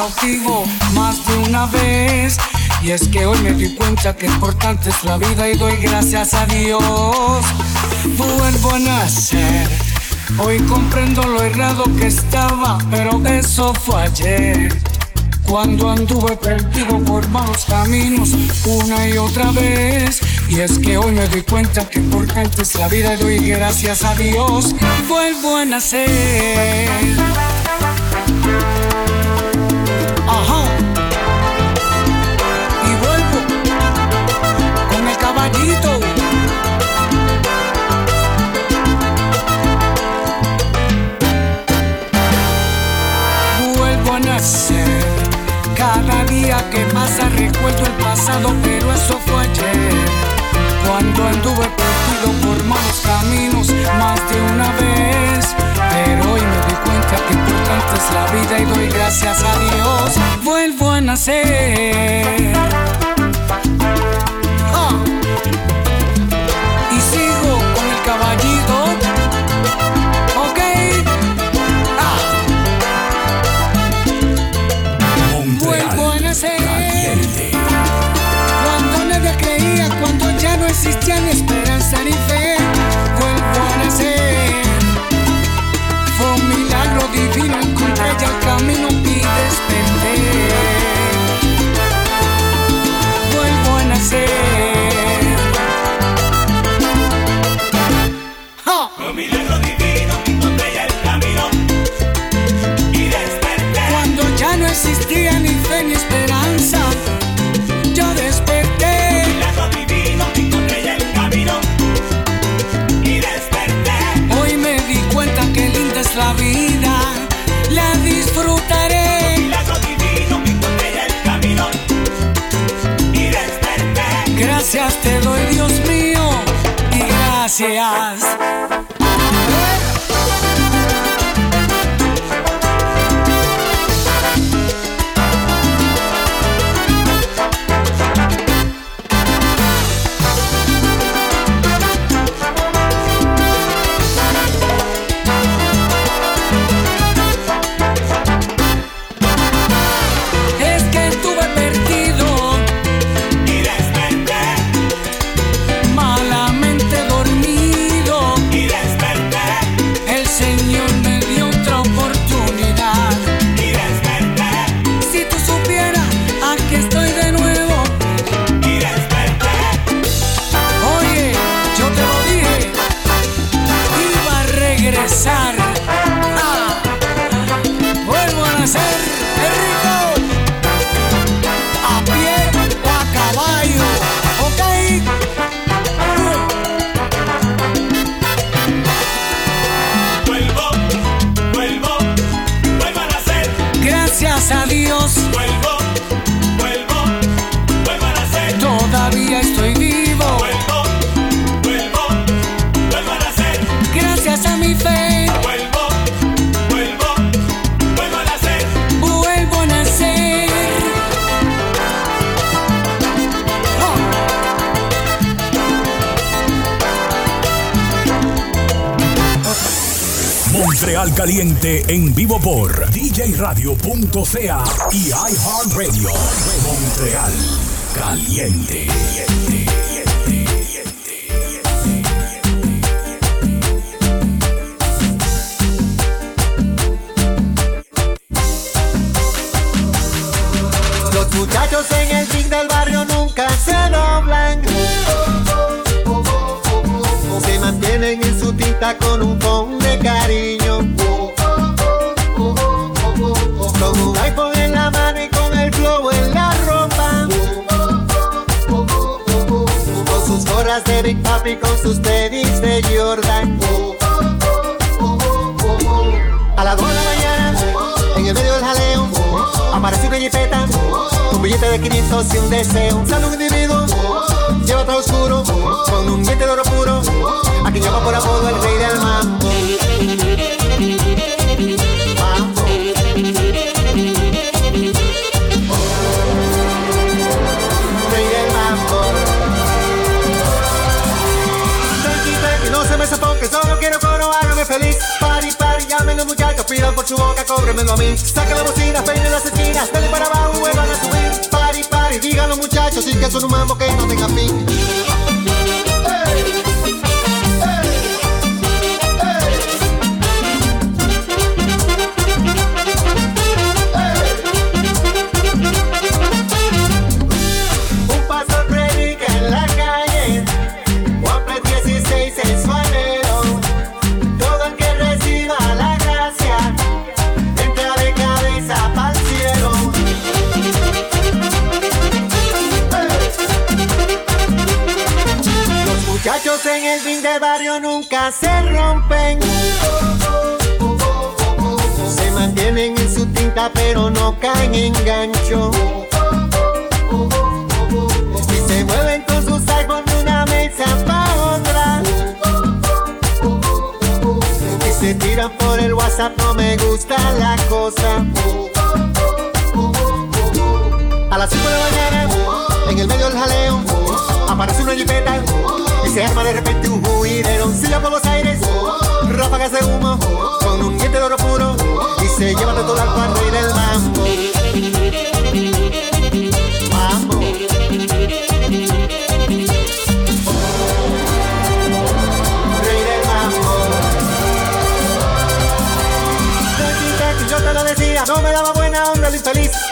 cautivo más de una vez. Y es que hoy me di cuenta que importante es la vida y doy gracias a Dios. Vuelvo a nacer. Hoy comprendo lo errado que estaba, pero eso fue ayer. Cuando anduve perdido por malos caminos una y otra vez. Y es que hoy me doy cuenta que importante es la vida y doy gracias a Dios. Vuelvo a nacer. pero eso fue ayer. Cuando anduve perdido por malos caminos más de una vez. Pero hoy me di cuenta que importante es la vida y doy gracias a Dios. Vuelvo a nacer. La vida, la disfrutaré. Divino el camino y desperté. Gracias te doy, Dios mío, y gracias. Caliente en vivo por djradio.ca y iHeartRadio. Montreal Caliente. Los muchachos en el ring del barrio nunca se doblan. Se mantienen en su tinta con un con de cariño. Papi, con sus tenis de Jordan. A las 2 de la mañana, en el medio del jaleo, aparece una jipeta, un billete de 500 y un deseo. Sale un individuo, lleva todo oscuro, con un diente de oro puro, a quien llama por apodo el rey del. Mambo. Por su boca, cóbremelo a mí. Saquen la bocina, peinen las esquinas, dale para abajo, vuelvan a subir. Party, party, digan los muchachos, y que son un mambo que no tenga fin. De barrio nunca se rompen. Se mantienen en su tinta pero no caen en gancho. Y se mueven con sus iPhone de una mesa pa' otra. Y se tiran por el WhatsApp, no me gusta la cosa. A las 5 de la mañana, en el medio del jaleo, aparece una jipeta y se arma de repente un juidero. Silla por los aires, ráfagas de humo, con un diente de oro puro y se lleva de todo al cual rey del mambo. Mambo. Rey del mambo. Yo te lo decía, no me daba buena onda el infeliz.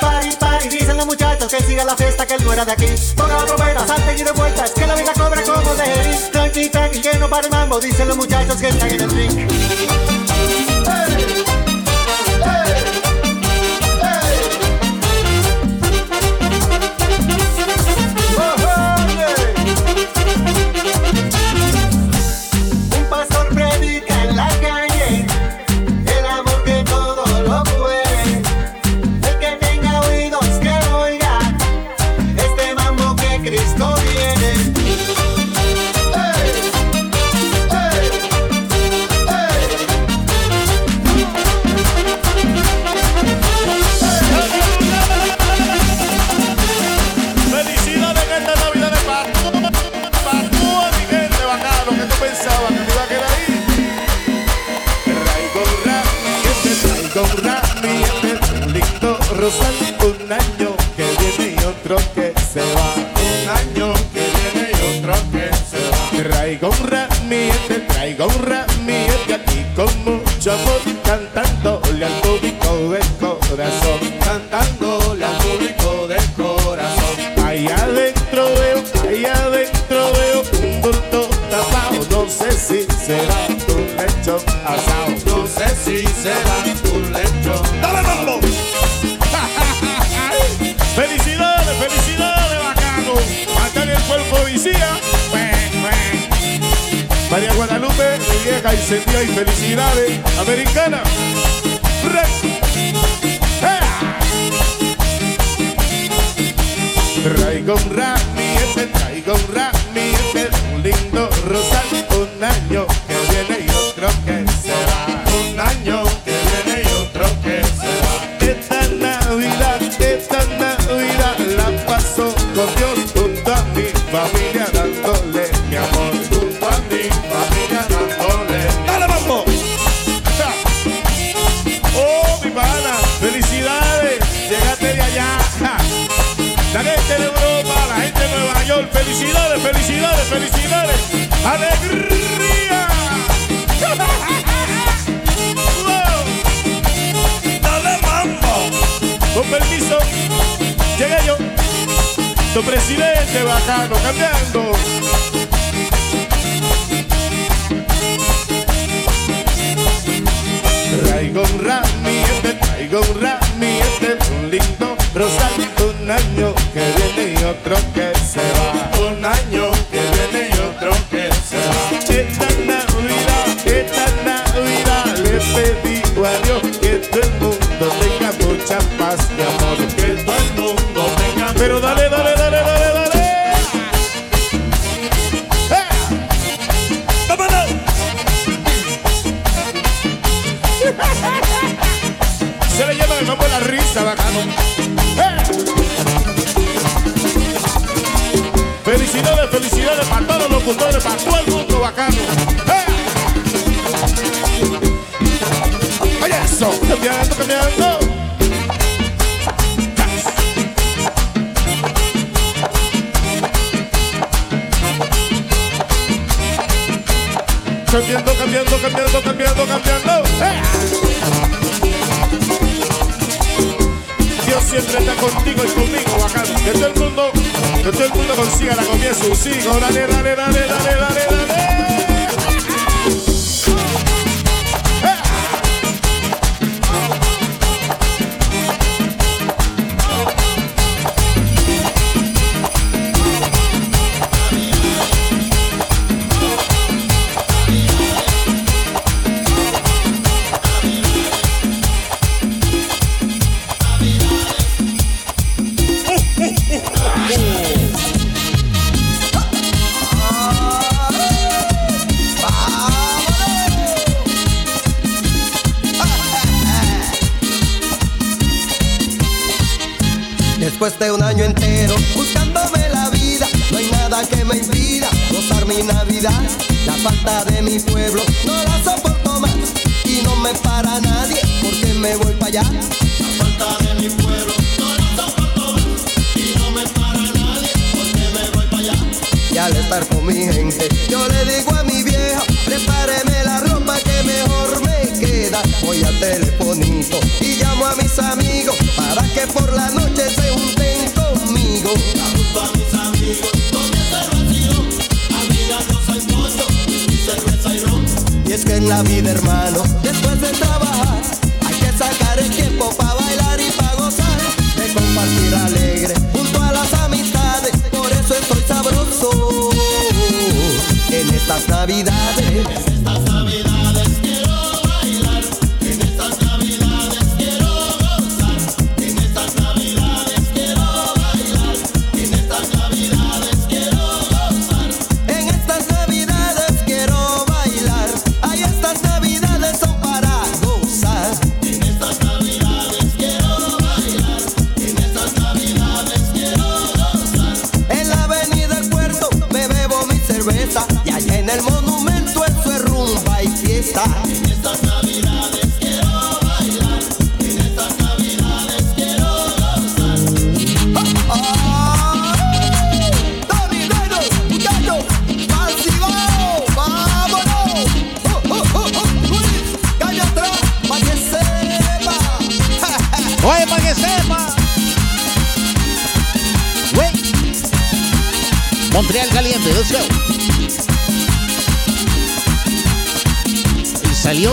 Dicen los muchachos que siga la fiesta, que él no era de aquí. Ponga la trompeta, salte y de vueltas, que la vida cobra como de Jerry. Tranqui, tranqui, que no para el mambo, dicen los muchachos que están en el ring. Some of llega y se y felicidades, americana. Traigo un rap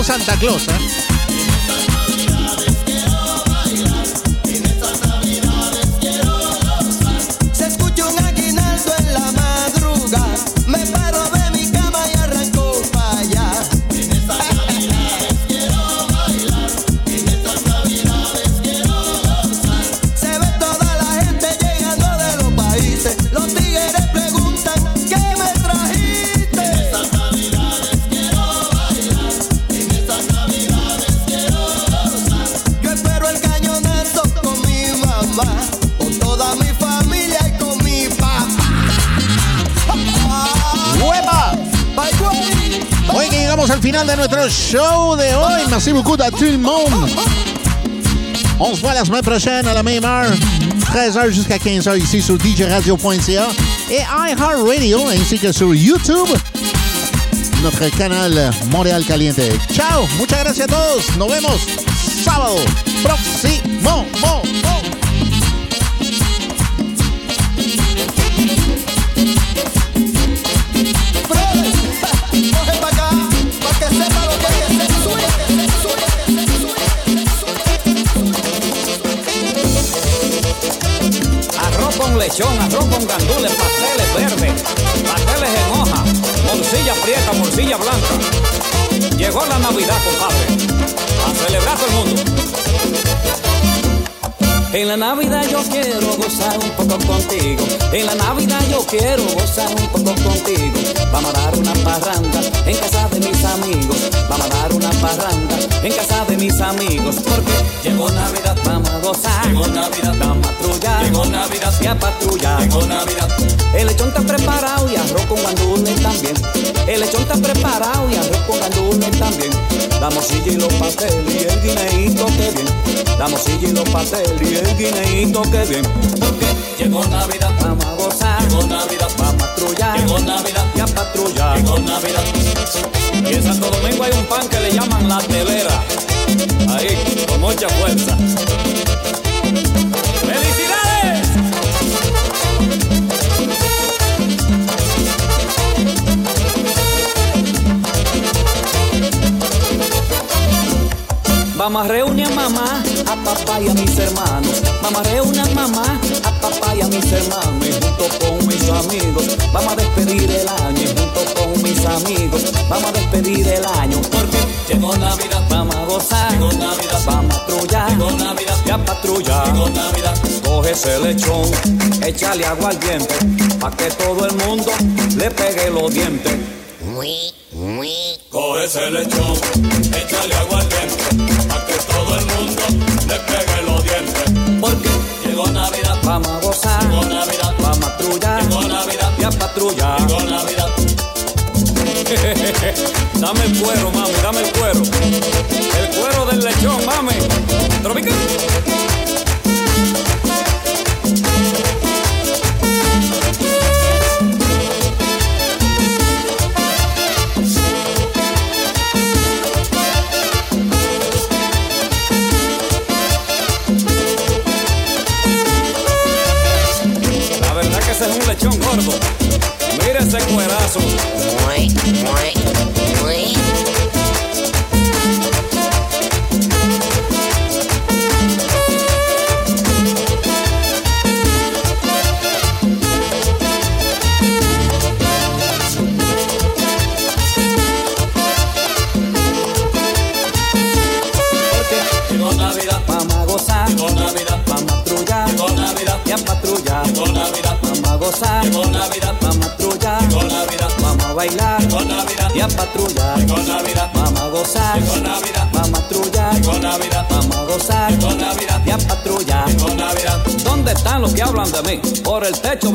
Santa Claus, ¿eh? Show de hoy. Merci beaucoup à tout le monde. On se voit la semaine prochaine à la même heure, 13h jusqu'à 15h ici sur djradio.ca et iHeartRadio ainsi que sur YouTube, notre canal Montréal Caliente. Ciao, muchas gracias a todos. Nos vemos sábado próximo. Con gandules, pasteles verdes, pasteles en hoja, morcilla prieta, morcilla blanca. Llegó la Navidad, compadre. A celebrar todo el mundo. En la Navidad yo quiero gozar un poco contigo. En la Navidad yo quiero gozar un poco contigo. Vamos a dar una parranda en casa de mis amigos. Vamos a dar una parranda en casa de mis amigos. Porque llegó Navidad, vamos a gozar. Llegó Navidad, vamos a patrullar. Llegó Navidad, y a patrullar. Llegó Navidad. El lechón está preparado y arroz con gandules también. El lechón está preparado y arroz con gandules también. La morcilla y los pasteles y el guineíto que bien. La morcilla y los pasteles y el guineíto que bien. Porque llegó Navidad, vamos a gozar. Llegó Navidad, vamos a patrullar. Llegó Navidad, y a patrullar. Llegó Navidad. Y en Santo Domingo hay un pan que le llaman la telera. Ahí, con mucha fuerza. Vamos a reunir a mamá, a papá y a mis hermanos. Vamos a reunir a mamá, a papá y a mis hermanos. Y junto con mis amigos, vamos a despedir el año. Y junto con mis amigos, vamos a despedir el año. Porque llegó Navidad, vamos a gozar. Llegó Navidad, vamos a patrullar. Llegó Navidad, patrullar. Llegó Navidad, Coge ese lechón, échale agua al diente, pa' que todo el mundo le pegue los dientes. Coge ese lechón, échale agua al diente, todo el mundo le pegue los dientes. Porque llegó Navidad, vamos a gozar. Llegó Navidad, vamos a patrullar. Llegó Navidad, y a patrullar. Llegó Navidad. dame el cuero, mami, dame el cuero. El cuero del lechón, mami.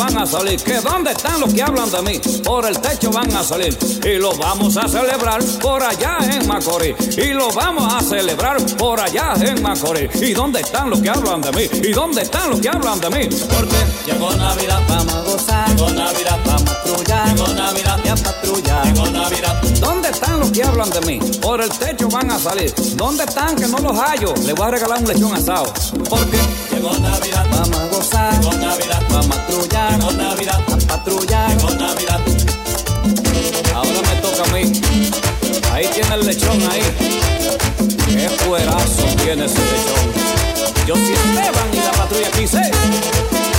Van a salir. ¿Que dónde están los que hablan de mí? Por el techo van a salir. Y lo vamos a celebrar por allá en Macorís. Y lo vamos a celebrar por allá en Macorís. ¿Y dónde están los que hablan de mí? ¿Y dónde están los que hablan de mí? Porque llegó Navidad, vamos a gozar. Llegó Navidad, vamos a patrullar. Llegó Navidad, y a patrullar. Llegó Navidad. ¿Dónde están los que hablan de mí? Por el techo van a salir. ¿Dónde están que no los hallo? Le voy a a regalar un lechón asado. Porque llegó Navidad, vamos a gozar. Llegó Navidad, vamos a patrullar. Llegó Navidad, a patrullar. Llegó Navidad. Ahora me toca a mí. Ahí tiene el lechón ahí. Qué fuerazo tiene ese lechón. Yo sí Esteban y la patrulla quise.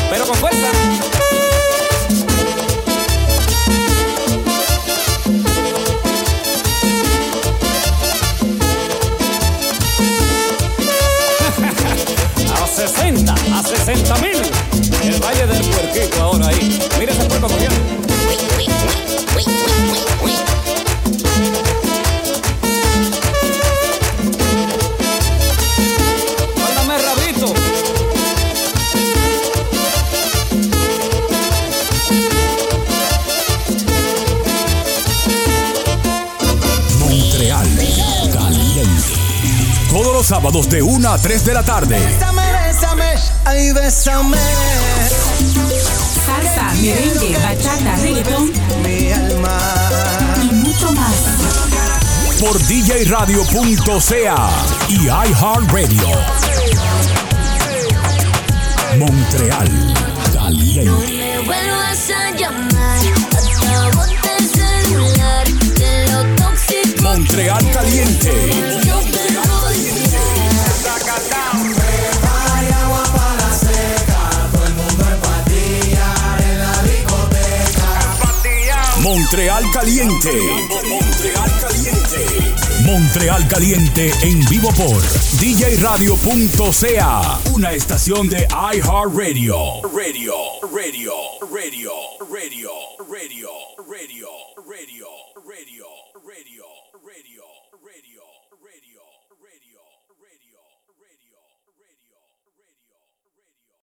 Pero con fuerza. 60 mil. El Valle del Puerquito ahora ahí. Mira ese puerco corriendo. Mándame rabito. Montreal. Caliente. Todos los sábados de 1 a 3 de la tarde. Bésame, bésame. Salsa, merengue, bachata, reggaetón Mi alma. y mucho más. Por djradio.ca y iHeartRadio. Montreal. Caliente. Me vuelvas a llamar, el celular, de lo tóxico. Montreal Caliente. Montreal Caliente. Montreal Caliente. Montreal Caliente en vivo por djradio.ca. Una estación de iHeartRadio. Radio, radio, radio, radio, radio, radio, radio, radio, radio, radio.